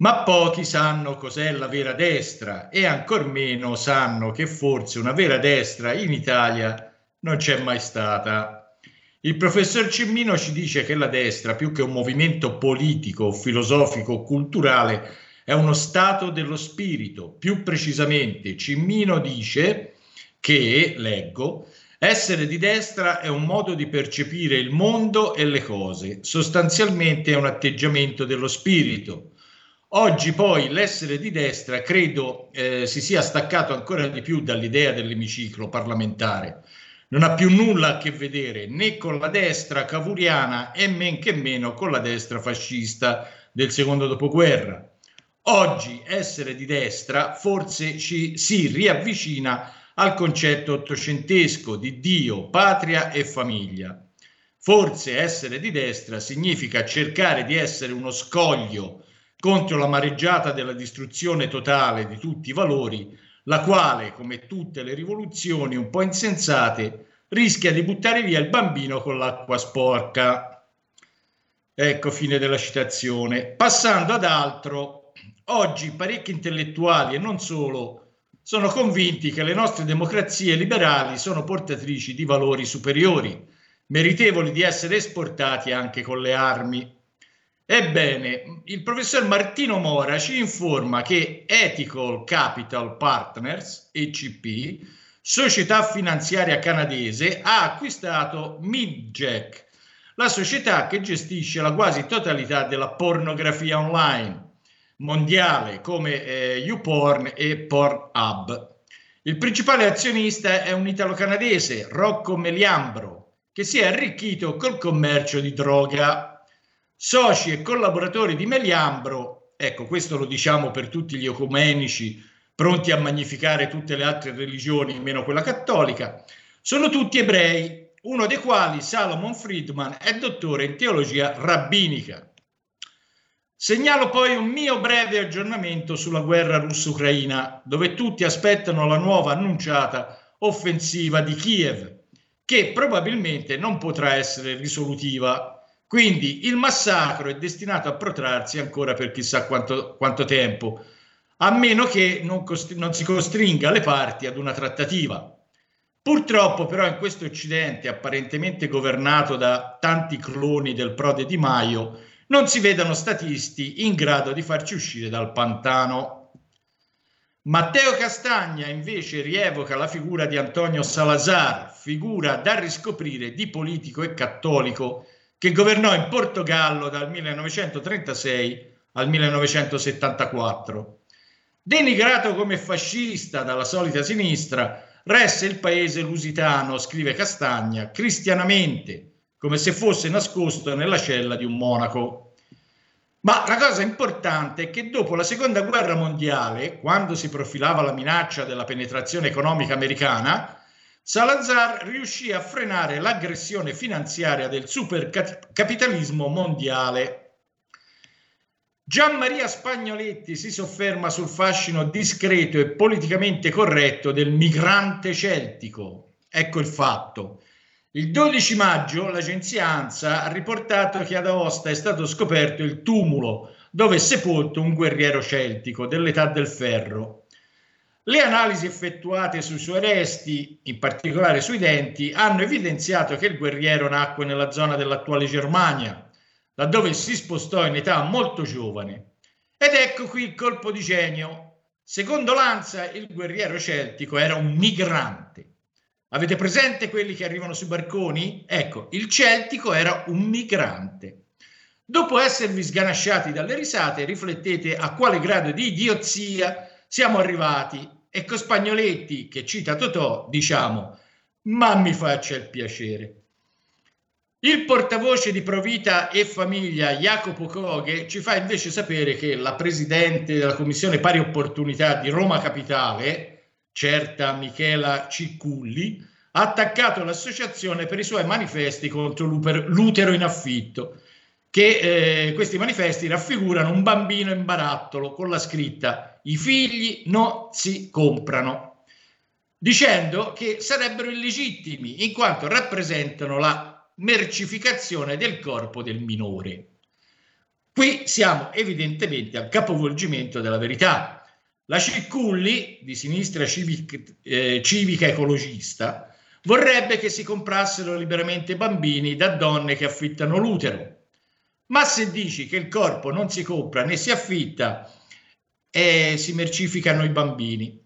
ma pochi sanno cos'è la vera destra e ancor meno sanno che forse una vera destra in Italia non c'è mai stata. Il professor Cimmino ci dice che la destra, più che un movimento politico, filosofico culturale, è uno stato dello spirito. Più precisamente, Cimmino dice che, leggo, essere di destra è un modo di percepire il mondo e le cose, sostanzialmente è un atteggiamento dello spirito. Oggi poi l'essere di destra credo eh, si sia staccato ancora di più dall'idea dell'emiciclo parlamentare. Non ha più nulla a che vedere né con la destra cavuriana e men che meno con la destra fascista del secondo dopoguerra. Oggi essere di destra forse ci si riavvicina al concetto ottocentesco di Dio, patria e famiglia. Forse essere di destra significa cercare di essere uno scoglio contro la mareggiata della distruzione totale di tutti i valori, la quale, come tutte le rivoluzioni un po' insensate, rischia di buttare via il bambino con l'acqua sporca. Ecco, fine della citazione. Passando ad altro, oggi parecchi intellettuali e non solo sono convinti che le nostre democrazie liberali sono portatrici di valori superiori, meritevoli di essere esportati anche con le armi. Ebbene, il professor Martino Mora ci informa che Ethical Capital Partners, ECP, società finanziaria canadese, ha acquistato Midjack, la società che gestisce la quasi totalità della pornografia online mondiale come eh, YouPorn e Pornhub. Il principale azionista è un italo-canadese, Rocco Meliambro, che si è arricchito col commercio di droga soci e collaboratori di Meliambro, ecco questo lo diciamo per tutti gli ecumenici pronti a magnificare tutte le altre religioni meno quella cattolica, sono tutti ebrei, uno dei quali, Salomon Friedman, è dottore in teologia rabbinica. Segnalo poi un mio breve aggiornamento sulla guerra russo-ucraina, dove tutti aspettano la nuova annunciata offensiva di Kiev, che probabilmente non potrà essere risolutiva quindi il massacro è destinato a protrarsi ancora per chissà quanto, quanto tempo, a meno che non, costri- non si costringa le parti ad una trattativa. Purtroppo però in questo Occidente, apparentemente governato da tanti cloni del prode Di Maio, non si vedono statisti in grado di farci uscire dal pantano. Matteo Castagna invece rievoca la figura di Antonio Salazar, figura da riscoprire di politico e cattolico che governò in Portogallo dal 1936 al 1974. Denigrato come fascista dalla solita sinistra, resse il paese lusitano, scrive Castagna, cristianamente, come se fosse nascosto nella cella di un monaco. Ma la cosa importante è che dopo la seconda guerra mondiale, quando si profilava la minaccia della penetrazione economica americana, Salazar riuscì a frenare l'aggressione finanziaria del supercapitalismo mondiale. Gianmaria Spagnoletti si sofferma sul fascino discreto e politicamente corretto del migrante celtico. Ecco il fatto. Il 12 maggio l'agenzia ANSA ha riportato che ad Aosta è stato scoperto il tumulo dove è sepolto un guerriero celtico dell'età del ferro. Le analisi effettuate sui suoi resti, in particolare sui denti, hanno evidenziato che il guerriero nacque nella zona dell'attuale Germania, laddove si spostò in età molto giovane. Ed ecco qui il colpo di genio. Secondo Lanza, il guerriero celtico era un migrante. Avete presente quelli che arrivano sui barconi? Ecco, il celtico era un migrante. Dopo esservi sganasciati dalle risate, riflettete a quale grado di idiozia siamo arrivati e con Spagnoletti, che cita Totò, diciamo, ma mi faccia il piacere. Il portavoce di Provita e Famiglia, Jacopo Coghe, ci fa invece sapere che la presidente della Commissione Pari Opportunità di Roma Capitale, certa Michela Cicculli, ha attaccato l'associazione per i suoi manifesti contro l'utero in affitto, che eh, questi manifesti raffigurano un bambino in barattolo con la scritta i figli non si comprano, dicendo che sarebbero illegittimi in quanto rappresentano la mercificazione del corpo del minore. Qui siamo evidentemente al capovolgimento della verità. La Cicculli, di sinistra civic, eh, civica ecologista, vorrebbe che si comprassero liberamente bambini da donne che affittano l'utero. Ma se dici che il corpo non si compra né si affitta e si mercificano i bambini,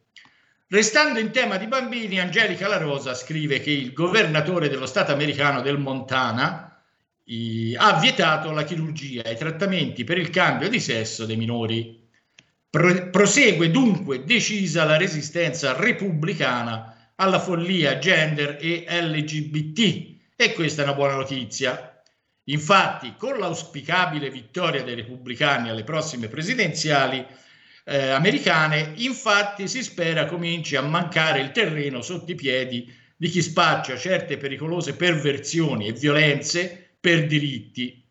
Restando in tema di bambini, Angelica La Rosa scrive che il governatore dello Stato americano del Montana i, ha vietato la chirurgia e i trattamenti per il cambio di sesso dei minori. Pro, prosegue dunque decisa la resistenza repubblicana alla follia gender e LGBT e questa è una buona notizia. Infatti, con l'auspicabile vittoria dei repubblicani alle prossime presidenziali, eh, americane, infatti si spera cominci a mancare il terreno sotto i piedi di chi spaccia certe pericolose perversioni e violenze per diritti.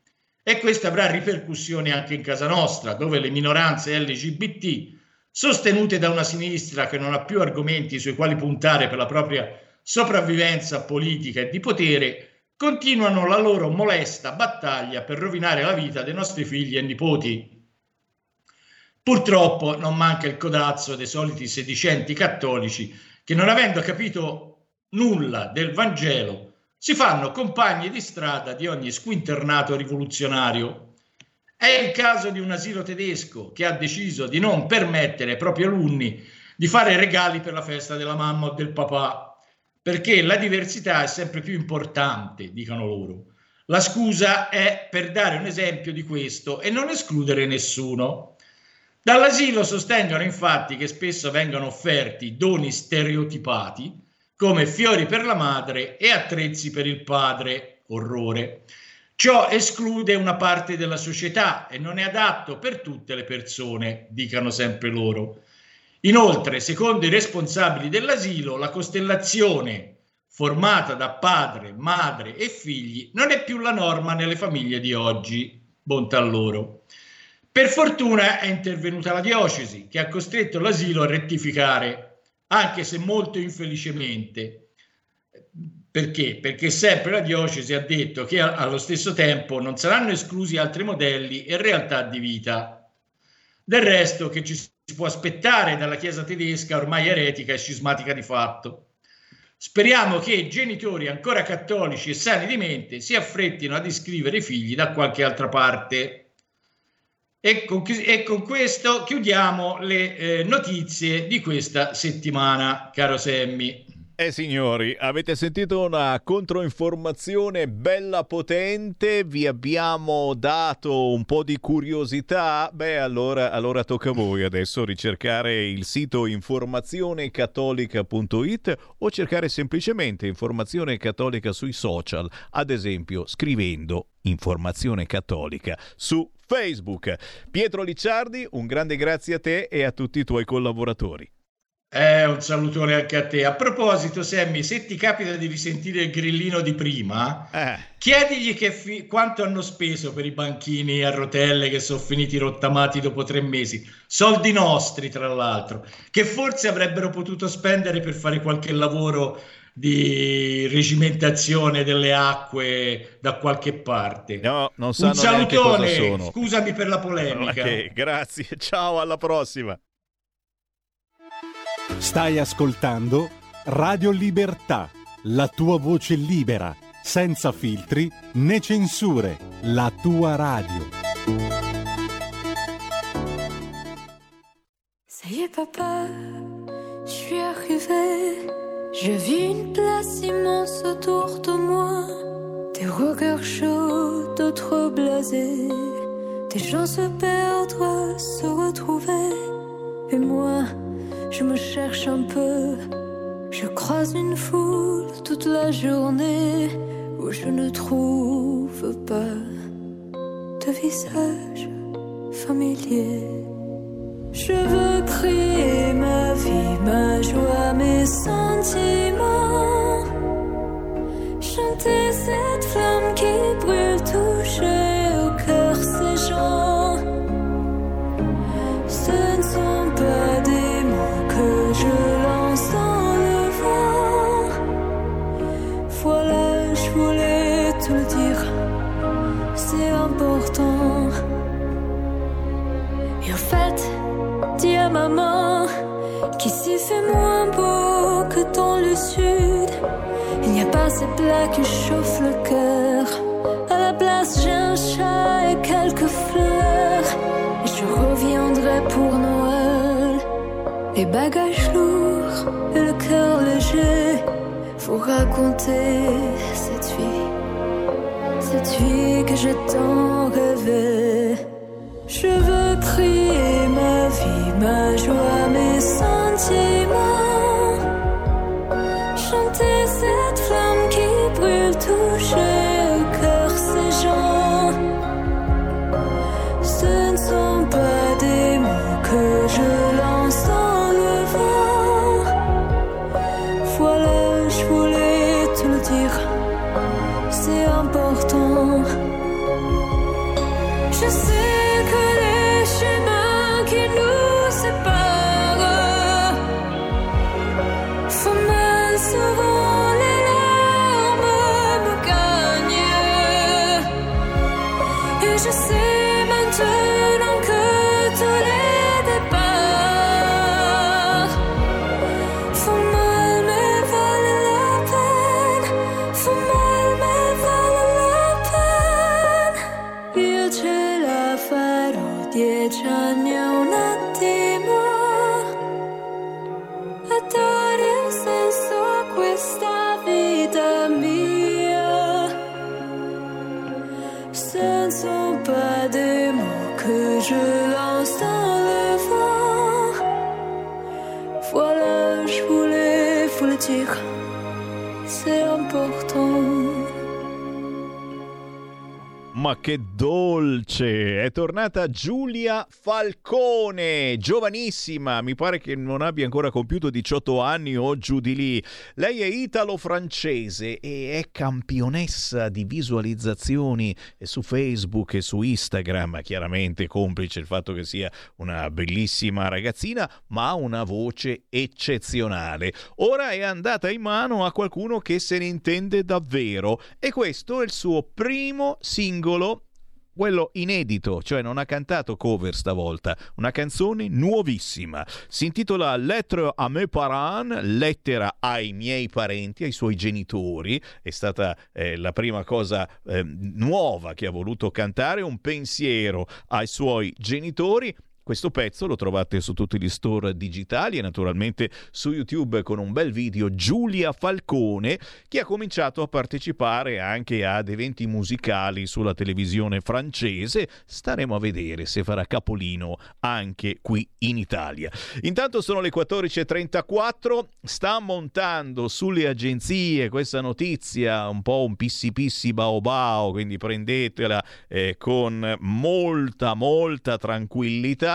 E questo avrà ripercussioni anche in casa nostra, dove le minoranze LGBT, sostenute da una sinistra che non ha più argomenti sui quali puntare per la propria sopravvivenza politica e di potere, continuano la loro molesta battaglia per rovinare la vita dei nostri figli e nipoti. Purtroppo non manca il codazzo dei soliti sedicenti cattolici che non avendo capito nulla del Vangelo si fanno compagni di strada di ogni squinternato rivoluzionario. È il caso di un asilo tedesco che ha deciso di non permettere ai propri alunni di fare regali per la festa della mamma o del papà, perché la diversità è sempre più importante, dicono loro. La scusa è per dare un esempio di questo e non escludere nessuno. Dall'asilo sostengono infatti che spesso vengono offerti doni stereotipati come fiori per la madre e attrezzi per il padre, orrore. Ciò esclude una parte della società e non è adatto per tutte le persone, dicano sempre loro. Inoltre, secondo i responsabili dell'asilo, la costellazione formata da padre, madre e figli non è più la norma nelle famiglie di oggi. Bontà loro. Per fortuna è intervenuta la diocesi che ha costretto l'asilo a rettificare, anche se molto infelicemente. Perché? Perché sempre la diocesi ha detto che allo stesso tempo non saranno esclusi altri modelli e realtà di vita. Del resto che ci si può aspettare dalla Chiesa tedesca ormai eretica e scismatica di fatto. Speriamo che genitori ancora cattolici e sani di mente si affrettino ad iscrivere i figli da qualche altra parte. E con, e con questo chiudiamo le eh, notizie di questa settimana, caro Semmi. Eh signori, avete sentito una controinformazione bella potente, vi abbiamo dato un po' di curiosità, beh allora, allora tocca a voi adesso ricercare il sito informazionecattolica.it o cercare semplicemente informazione cattolica sui social, ad esempio scrivendo informazione cattolica su Facebook. Pietro Licciardi, un grande grazie a te e a tutti i tuoi collaboratori. Eh, un salutone anche a te. A proposito, Sammy, se ti capita di risentire il grillino di prima, Eh. chiedigli che fi- quanto hanno speso per i banchini a rotelle che sono finiti rottamati dopo tre mesi. Soldi nostri, tra l'altro, che forse avrebbero potuto spendere per fare qualche lavoro di regimentazione delle acque da qualche parte. No, non Un sanno neanche cosa salutone, sono. scusami per la polemica. Ok, grazie, ciao, alla prossima. Stai ascoltando Radio Libertà, la tua voce libera, senza filtri né censure, la tua radio. Ça y est, papa, je suis arrivée. Je vis une place immense autour de moi. Des regards chauds, d'autres blasés. Des gens se perdre, se retrouver. Et moi, je me cherche un peu. Je croise une foule toute la journée où je ne trouve pas de visage familier. Je veux crier ma vie, ma joie, mes sentiments. Chanter cette flamme qui brûle, toucher à maman qu'ici fait moins beau que dans le sud. Il n'y a pas ces plats qui chauffent le cœur. À la place, j'ai un chat et quelques fleurs. Et je reviendrai pour Noël. Les bagages lourds et le cœur léger. Faut raconter cette vie, cette vie que j'ai tant rêvé. Je veux ma vie, ma joie, mes che dolce! È tornata Giulia Falcone, giovanissima, mi pare che non abbia ancora compiuto 18 anni o giù di lì. Lei è italo-francese e è campionessa di visualizzazioni su Facebook e su Instagram, chiaramente complice il fatto che sia una bellissima ragazzina, ma ha una voce eccezionale. Ora è andata in mano a qualcuno che se ne intende davvero e questo è il suo primo singolo quello inedito, cioè non ha cantato cover stavolta, una canzone nuovissima. Si intitola Lettre à mes parents, lettera ai miei parenti, ai suoi genitori. È stata eh, la prima cosa eh, nuova che ha voluto cantare, un pensiero ai suoi genitori. Questo pezzo lo trovate su tutti gli store digitali e naturalmente su YouTube con un bel video Giulia Falcone che ha cominciato a partecipare anche ad eventi musicali sulla televisione francese. Staremo a vedere se farà capolino anche qui in Italia. Intanto sono le 14.34, sta montando sulle agenzie questa notizia un po' un pissi pissi bao bao, quindi prendetela eh, con molta molta tranquillità.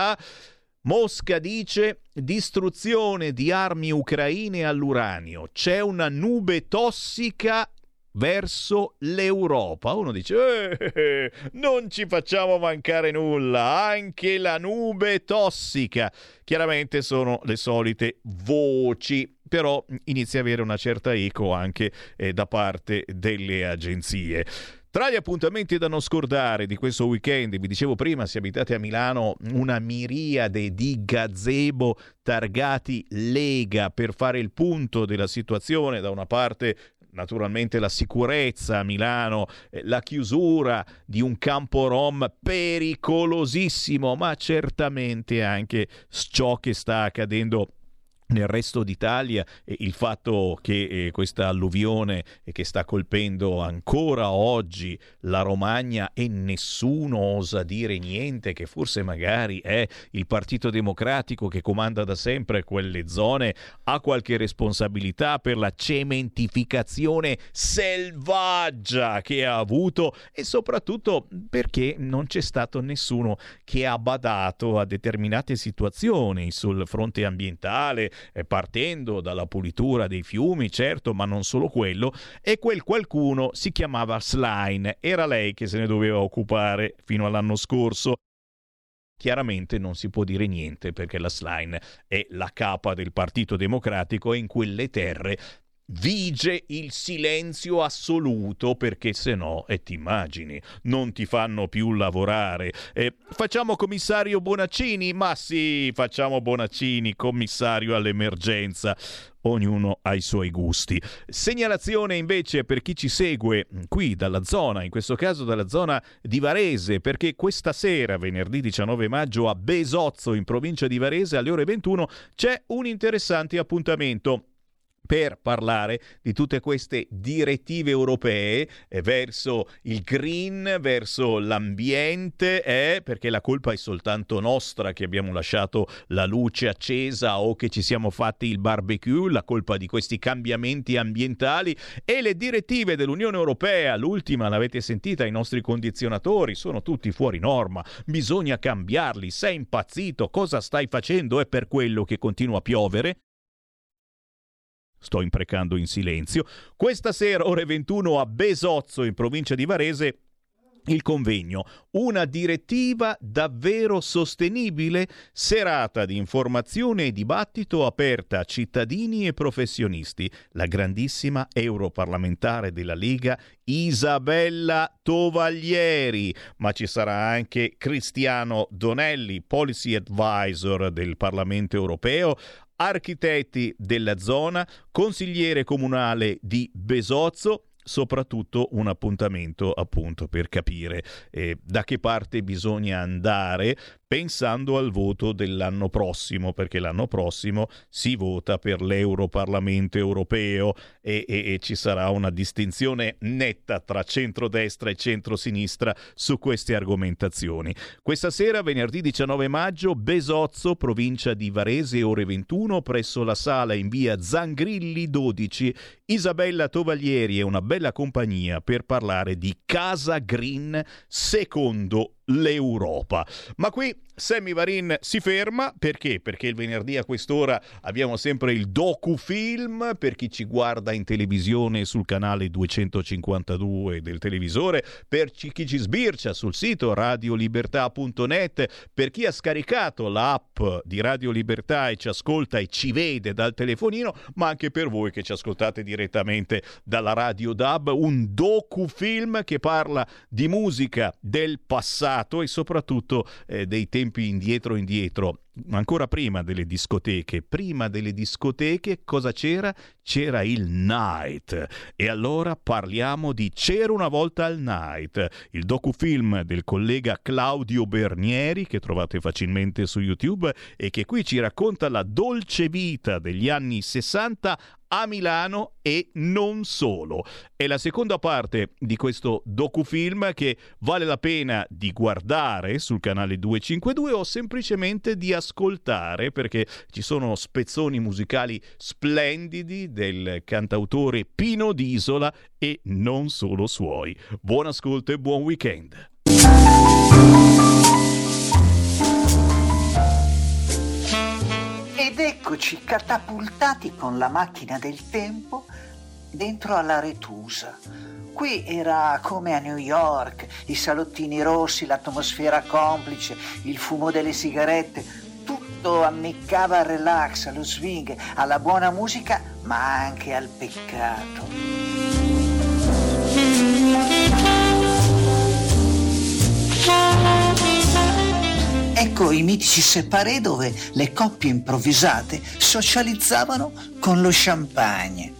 Mosca dice distruzione di armi ucraine all'uranio. C'è una nube tossica verso l'Europa. Uno dice, eh, non ci facciamo mancare nulla, anche la nube tossica. Chiaramente sono le solite voci, però inizia a avere una certa eco anche eh, da parte delle agenzie. Tra gli appuntamenti da non scordare di questo weekend, vi dicevo prima, se abitate a Milano, una miriade di gazebo targati Lega per fare il punto della situazione. Da una parte naturalmente la sicurezza a Milano, eh, la chiusura di un campo rom pericolosissimo, ma certamente anche ciò che sta accadendo nel resto d'Italia il fatto che eh, questa alluvione eh, che sta colpendo ancora oggi la Romagna e nessuno osa dire niente, che forse magari è il Partito Democratico che comanda da sempre quelle zone, ha qualche responsabilità per la cementificazione selvaggia che ha avuto e soprattutto perché non c'è stato nessuno che ha badato a determinate situazioni sul fronte ambientale, partendo dalla pulitura dei fiumi, certo, ma non solo quello, e quel qualcuno si chiamava Slime, era lei che se ne doveva occupare fino all'anno scorso. Chiaramente non si può dire niente perché la Slime è la capa del Partito Democratico e in quelle terre vige il silenzio assoluto perché se no, e ti immagini, non ti fanno più lavorare. Eh, facciamo commissario Bonaccini? Ma sì, facciamo Bonaccini commissario all'emergenza. Ognuno ha i suoi gusti. Segnalazione invece per chi ci segue qui dalla zona, in questo caso dalla zona di Varese, perché questa sera, venerdì 19 maggio, a Besozzo, in provincia di Varese, alle ore 21, c'è un interessante appuntamento per parlare di tutte queste direttive europee eh, verso il green, verso l'ambiente, eh, perché la colpa è soltanto nostra che abbiamo lasciato la luce accesa o che ci siamo fatti il barbecue, la colpa di questi cambiamenti ambientali e le direttive dell'Unione Europea, l'ultima l'avete sentita, i nostri condizionatori sono tutti fuori norma, bisogna cambiarli, sei impazzito, cosa stai facendo? È per quello che continua a piovere? Sto imprecando in silenzio. Questa sera, ore 21, a Besozzo, in provincia di Varese, il convegno, una direttiva davvero sostenibile, serata di informazione e dibattito aperta a cittadini e professionisti, la grandissima europarlamentare della Lega Isabella Tovaglieri, ma ci sarà anche Cristiano Donelli, policy advisor del Parlamento europeo, architetti della zona, consigliere comunale di Besozzo, soprattutto un appuntamento appunto per capire eh, da che parte bisogna andare pensando al voto dell'anno prossimo, perché l'anno prossimo si vota per l'Europarlamento europeo e, e, e ci sarà una distinzione netta tra centrodestra e centrosinistra su queste argomentazioni. Questa sera, venerdì 19 maggio, Besozzo, provincia di Varese, ore 21, presso la sala in via Zangrilli 12, Isabella Tovaglieri e una bella compagnia per parlare di Casa Green secondo l'Europa. Ma qui Sammy Varin si ferma perché? Perché il venerdì a quest'ora abbiamo sempre il docufilm per chi ci guarda in televisione sul canale 252 del televisore, per chi ci sbircia sul sito radiolibertà.net, per chi ha scaricato l'app di Radio Libertà e ci ascolta e ci vede dal telefonino, ma anche per voi che ci ascoltate direttamente dalla Radio DAB, un docufilm che parla di musica del passato e soprattutto eh, dei tempi indietro indietro ancora prima delle discoteche, prima delle discoteche cosa c'era? C'era il night. E allora parliamo di C'era una volta al night, il docufilm del collega Claudio Bernieri che trovate facilmente su YouTube e che qui ci racconta la dolce vita degli anni 60 a Milano e non solo. È la seconda parte di questo docufilm che vale la pena di guardare sul canale 252 o semplicemente di ascoltare perché ci sono spezzoni musicali splendidi del cantautore Pino D'Isola e non solo suoi. Buon ascolto e buon weekend. eccoci catapultati con la macchina del tempo dentro alla Retusa. Qui era come a New York, i salottini rossi, l'atmosfera complice, il fumo delle sigarette, tutto ammiccava al relax, allo swing, alla buona musica, ma anche al peccato. Ecco i mitici separé dove le coppie improvvisate socializzavano con lo champagne.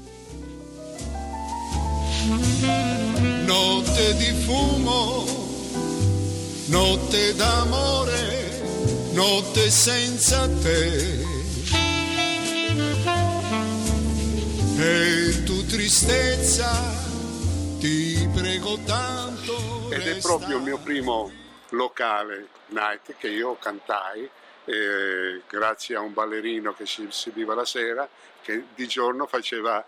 Notte di fumo, notte d'amore, notte senza te. E tu tristezza, ti prego tanto. Ed è proprio il mio primo locale night che io cantai eh, grazie a un ballerino che si esibiva la sera che di giorno faceva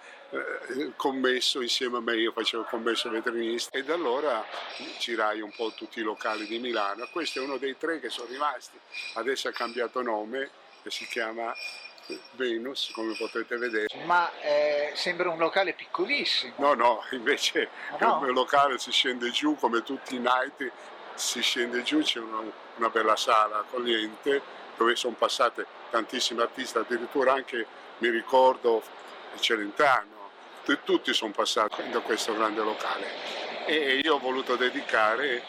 il commesso insieme a me, io facevo il commesso veterinista e da allora girai un po' tutti i locali di Milano. Questo è uno dei tre che sono rimasti, adesso ha cambiato nome e si chiama Venus, come potete vedere. Ma eh, sembra un locale piccolissimo. No, no, invece no? il locale si scende giù come tutti i night si scende giù, c'è una, una bella sala accogliente dove sono passate tantissimi artisti, addirittura anche mi ricordo Celentano, tutti sono passati da questo grande locale e io ho voluto dedicare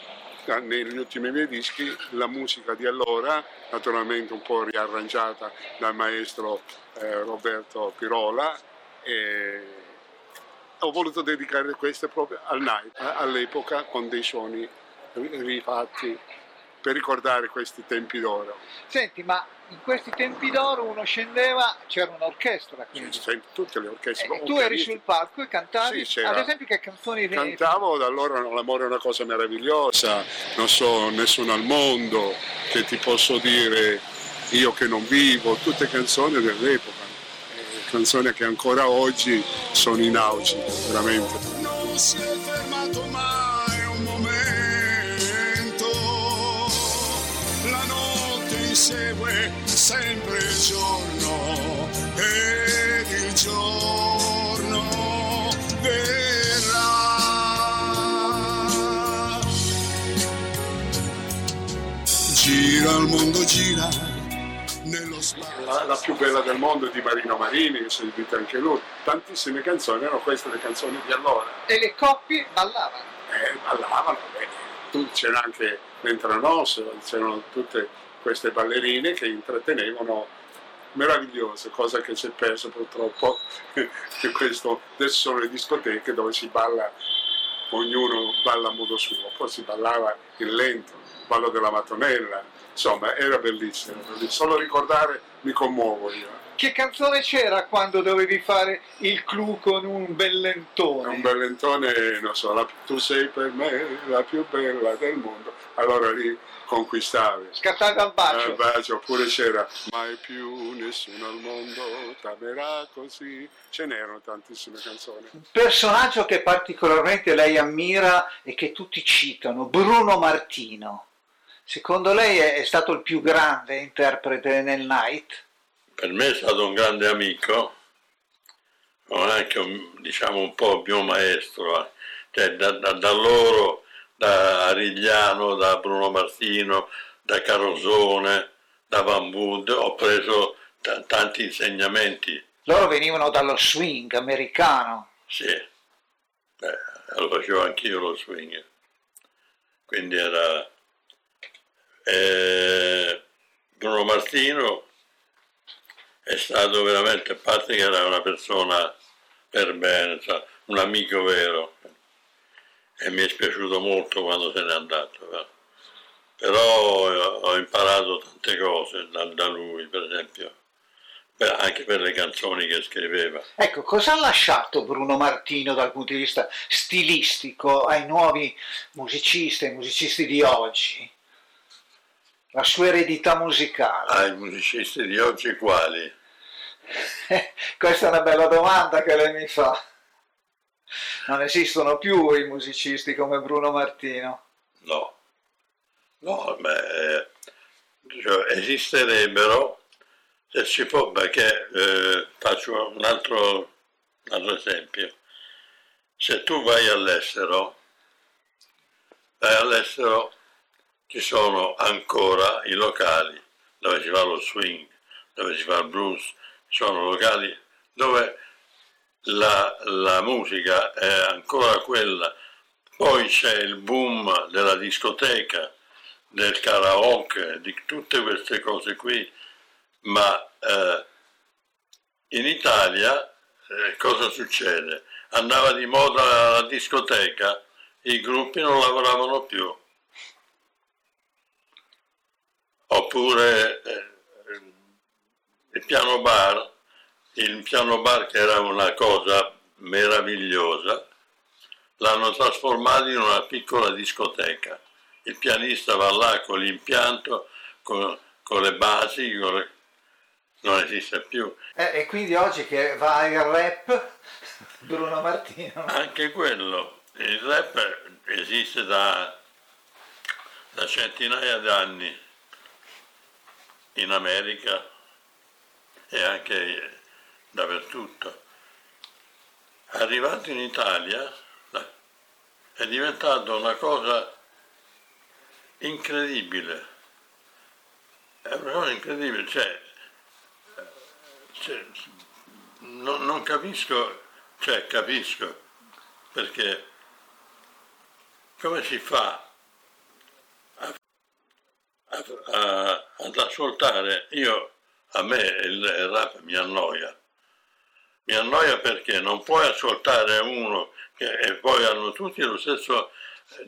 negli ultimi miei dischi la musica di allora, naturalmente un po' riarrangiata dal maestro eh, Roberto Pirola e ho voluto dedicare queste proprio al night, all'epoca con dei suoni rifatti per ricordare questi tempi d'oro. Senti, ma in questi tempi d'oro uno scendeva, c'era un'orchestra quindi. Tutte le orchestre. Eh, tu eri sul palco e cantavi, Sì, ad esempio che canzoni? Cantavo da allora L'amore è una cosa meravigliosa, non so nessuno al mondo che ti posso dire io che non vivo, tutte canzoni dell'epoca, eh, canzoni che ancora oggi sono in auge, veramente. Notte insegue sempre il giorno ed il giorno verrà. Gira il mondo, gira nello spazio. La, la più bella del mondo è di Marino Marini, che sentite anche lui. Tantissime canzoni, erano queste le canzoni di allora. E le coppie ballavano. Eh, ballavano, beh, tu- c'era anche l'entranoso, c'erano tutte queste ballerine che intrattenevano meravigliose, cosa che si è persa purtroppo in questo, adesso sono le discoteche dove si balla, ognuno balla a modo suo, poi si ballava in lento, il ballo della mattonella, insomma era bellissimo, bellissimo. solo ricordare mi commuovo io. Che canzone c'era quando dovevi fare il clou con un bellentone? Un bellentone, non so, la- tu sei per me la più bella del mondo, allora lì conquistavi. Scattavi al bacio. Al bacio, oppure c'era mai più nessuno al mondo t'amerà così, ce n'erano tantissime canzoni. Personaggio che particolarmente lei ammira e che tutti citano, Bruno Martino. Secondo lei è è stato il più grande interprete nel night? Per me è stato un grande amico, ma anche un, diciamo un po' mio maestro, eh. cioè da, da- da loro, da Arigliano, da Bruno Martino, da Carosone, da Van Wood, ho preso ta- tanti insegnamenti. Loro venivano dallo swing americano. Sì, Eh, lo facevo anch'io lo swing. Quindi era eh, Bruno Martino è stato veramente, a parte che era una persona per bene, sa, un amico vero, e mi è spiaciuto molto quando se n'è andato. va. Però eh, ho imparato tante cose da, da lui, per esempio, Beh, anche per le canzoni che scriveva. Ecco, cosa ha lasciato Bruno Martino dal punto di vista stilistico ai nuovi musicisti, ai musicisti di oggi? La sua eredità musicale? Ai musicisti di oggi quali? Questa è una bella domanda che lei mi fa. Non esistono più i musicisti come Bruno Martino. No, no, beh, cioè, esisterebbero se si può, perché eh, faccio un altro, un altro esempio. Se tu vai all'estero, vai all'estero ci sono ancora i locali dove si fa lo swing, dove si fa il blues, sono locali dove la, la musica è ancora quella. Poi c'è il boom della discoteca, del karaoke, di tutte queste cose qui, ma eh, in Italia eh, cosa succede? Andava di moda la discoteca, i gruppi non lavoravano più. Oppure eh, il piano bar, il piano bar che era una cosa meravigliosa, l'hanno trasformato in una piccola discoteca. Il pianista va là con l'impianto, con, con le basi, con le- non esiste più. Eh, e quindi oggi che va il rap, Bruno Martino. Anche quello, il rap esiste da, da centinaia d'anni in America e anche dappertutto. Arrivato in Italia è diventato una cosa incredibile. È una cosa incredibile, cioè, cioè, non, non capisco, cioè capisco perché come si fa ad ascoltare, io a me il rap mi annoia, mi annoia perché non puoi ascoltare uno che e poi hanno tutti lo stesso,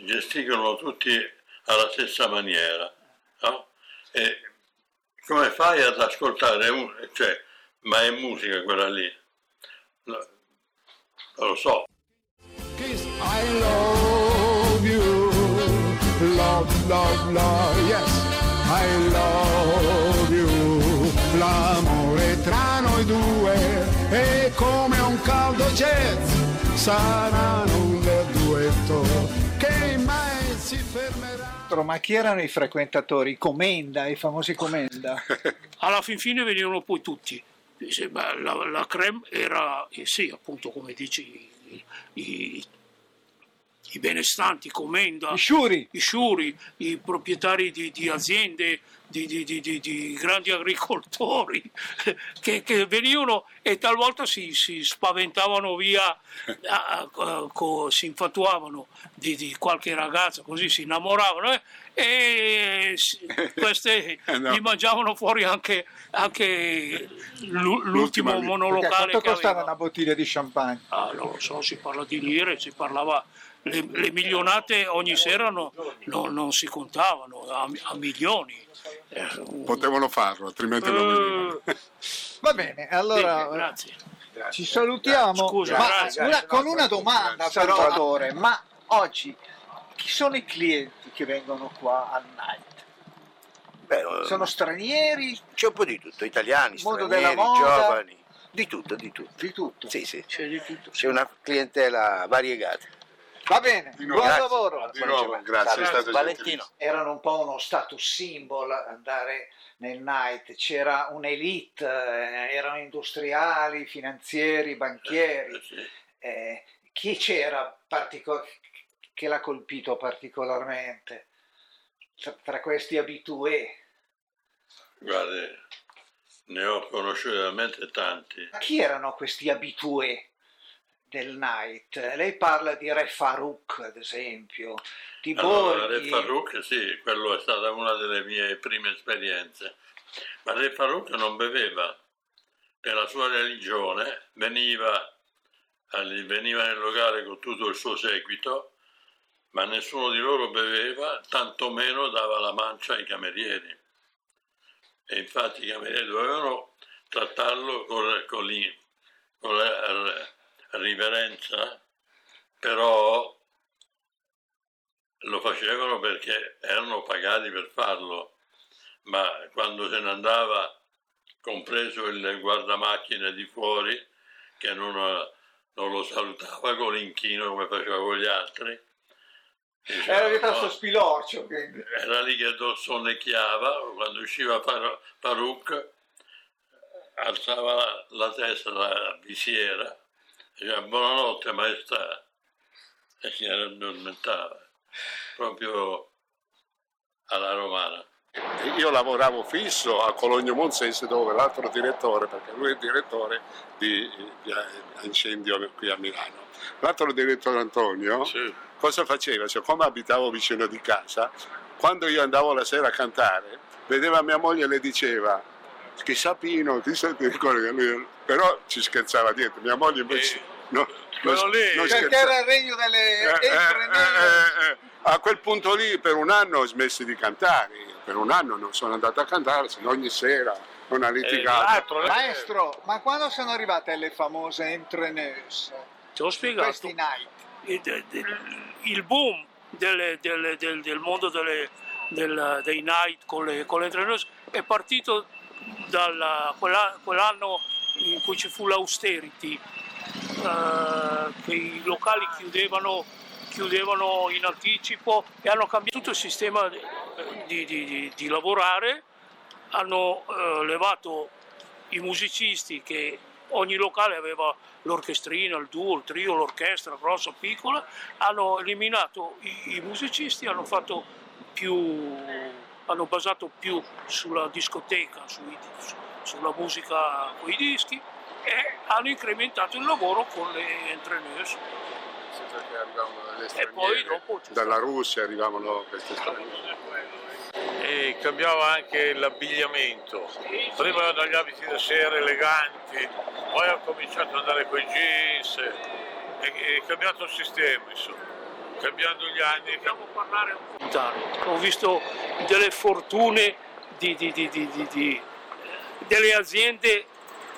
gesticolano tutti alla stessa maniera, no? E come fai ad ascoltare uno, cioè, ma è musica quella lì? No, lo so. I love you, love, love, love, yes, jazz, saranno un bel duetto che mai si fermerà. Ma chi erano i frequentatori? I Comenda, i famosi Comenda? alla fin fine venivano poi tutti. La, la creme era, eh, sì, appunto, come dici, i, i- i benestanti, Comenda, I Sciuri. i, Sciuri, i proprietari di, di aziende, di, di- di- di- di grandi agricoltori, che, che venivano e talvolta si, si spaventavano via, si infatuavano di, di qualche ragazza, così si innamoravano eh, e si- queste Eh, no. gli mangiavano fuori anche, anche l'u- l'ultimo L'ultima- monolocale quanto costava aveva. una bottiglia di champagne? Ah, non lo so, si parla di lire, si parlava, le, le milionate ogni sera no- no- non si contavano, a, a milioni. Eh, Potevano farlo, altrimenti non venivano. Va bene, allora Bene, grazie. ci salutiamo. Scusa, Ma grazie. una- con una domanda Salvatore. ma oggi chi sono i clienti che vengono qua al night? Beh, eh, Sono stranieri? C'è un po' di tutto, italiani, stranieri, moda? giovani, di tutto, di tutto. Di tutto? Sì, sì. C'è di tutto. C'è una clientela variegata. Va bene, Di buon Grazie. lavoro. Di nuovo, grazie, è stato Valentino. Erano un po' uno status symbol andare nel night, c'era un'elite, eh, erano industriali, finanzieri, banchieri. Eh, chi c'era partico- che l'ha colpito particolarmente tra, tra questi abitué? Guardi, ne ho conosciuti veramente tanti. Ma Chi erano questi abitué del night? Lei parla di Re Farouk, ad esempio, di Allora, Re Borghi. Farouk, sì, quello è stata una delle mie prime esperienze. Ma Re Farouk non beveva. Per la sua religione veniva, veniva nel locale con tutto il suo seguito, ma nessuno di loro beveva, tantomeno dava la mancia ai camerieri. E infatti i camerieri dovevano trattarlo con, con con la riverenza, però lo facevano perché erano pagati per farlo, ma quando se ne andava, compreso il guardamacchine di fuori, che non, non lo salutava con l'inchino come faceva con gli altri, diceva, Era diventato "No, spilorcio. quindi. era lì che sonnecchiava, quando usciva Par- Farouk alzava la, la testa la visiera, diceva buonanotte maestà e si addormentava, proprio alla romana. Io lavoravo fisso a Cologno Monsense dove l'altro direttore, perché lui è il direttore di, di incendio qui a Milano. L'altro direttore Antonio cosa faceva? Cioè, come abitavo vicino di casa, quando io andavo la sera a cantare, vedeva mia moglie e le diceva chissà Pino, chissà ti ricordi che lui... però ci scherzava dietro, mia moglie invece no, non, non Perché scherzava. era il regno delle Eh, eh, nere. eh, eh, a quel punto lì per un anno ho smesso di cantare, per un anno non sono andato a cantare, se no ogni sera una litigata. Maestro, ma quando sono arrivate le famose entreneuse? Ti ho spiegato. Questi night. Il, boom delle- delle- del, del mondo delle- del- dei night con le, con le è partito da quell'anno in cui ci fu l'austerity, eh, che i locali chiudevano, chiudevano in anticipo e hanno cambiato tutto il sistema di, di- di- di lavorare, hanno eh, levato i musicisti che ogni locale aveva l'orchestrina, il duo, il trio, l'orchestra grossa, piccola, hanno eliminato i, i musicisti, hanno fatto più, hanno basato più sulla discoteca, sui- su- sulla musica con i dischi e hanno incrementato il lavoro con le. Perché arrivavano le E poi dopo dalla Russia arrivavano queste straniere. e cambiava anche l'abbigliamento. Prima erano gli abiti da sera eleganti, poi ha cominciato ad andare con i jeans, è cambiato il sistema, insomma. Cambiando gli anni. Ho visto delle fortune di, di- di- di- di- di- delle aziende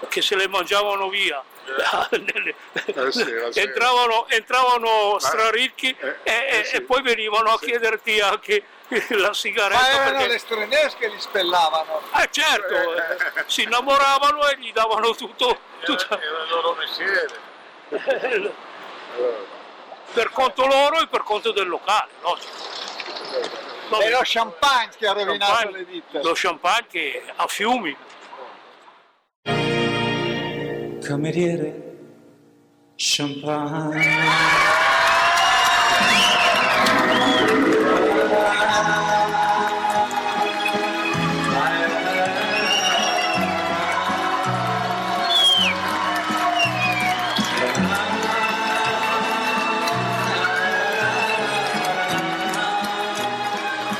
che se le mangiavano via. Nelle- Eh sì, entravano, entravano straricchi e, e- e poi venivano a chiederti anche la sigaretta. Ma erano perché- le estranee che li spellavano. Eh certo, eh, si innamoravano e gli davano tutto, tutto- Era il loro mestiere. per conto loro e per conto del locale, logico. Vabbè. È lo champagne che ha rovinato Champagne, le vite. Lo champagne che a fiumi. Cameriere, champagne.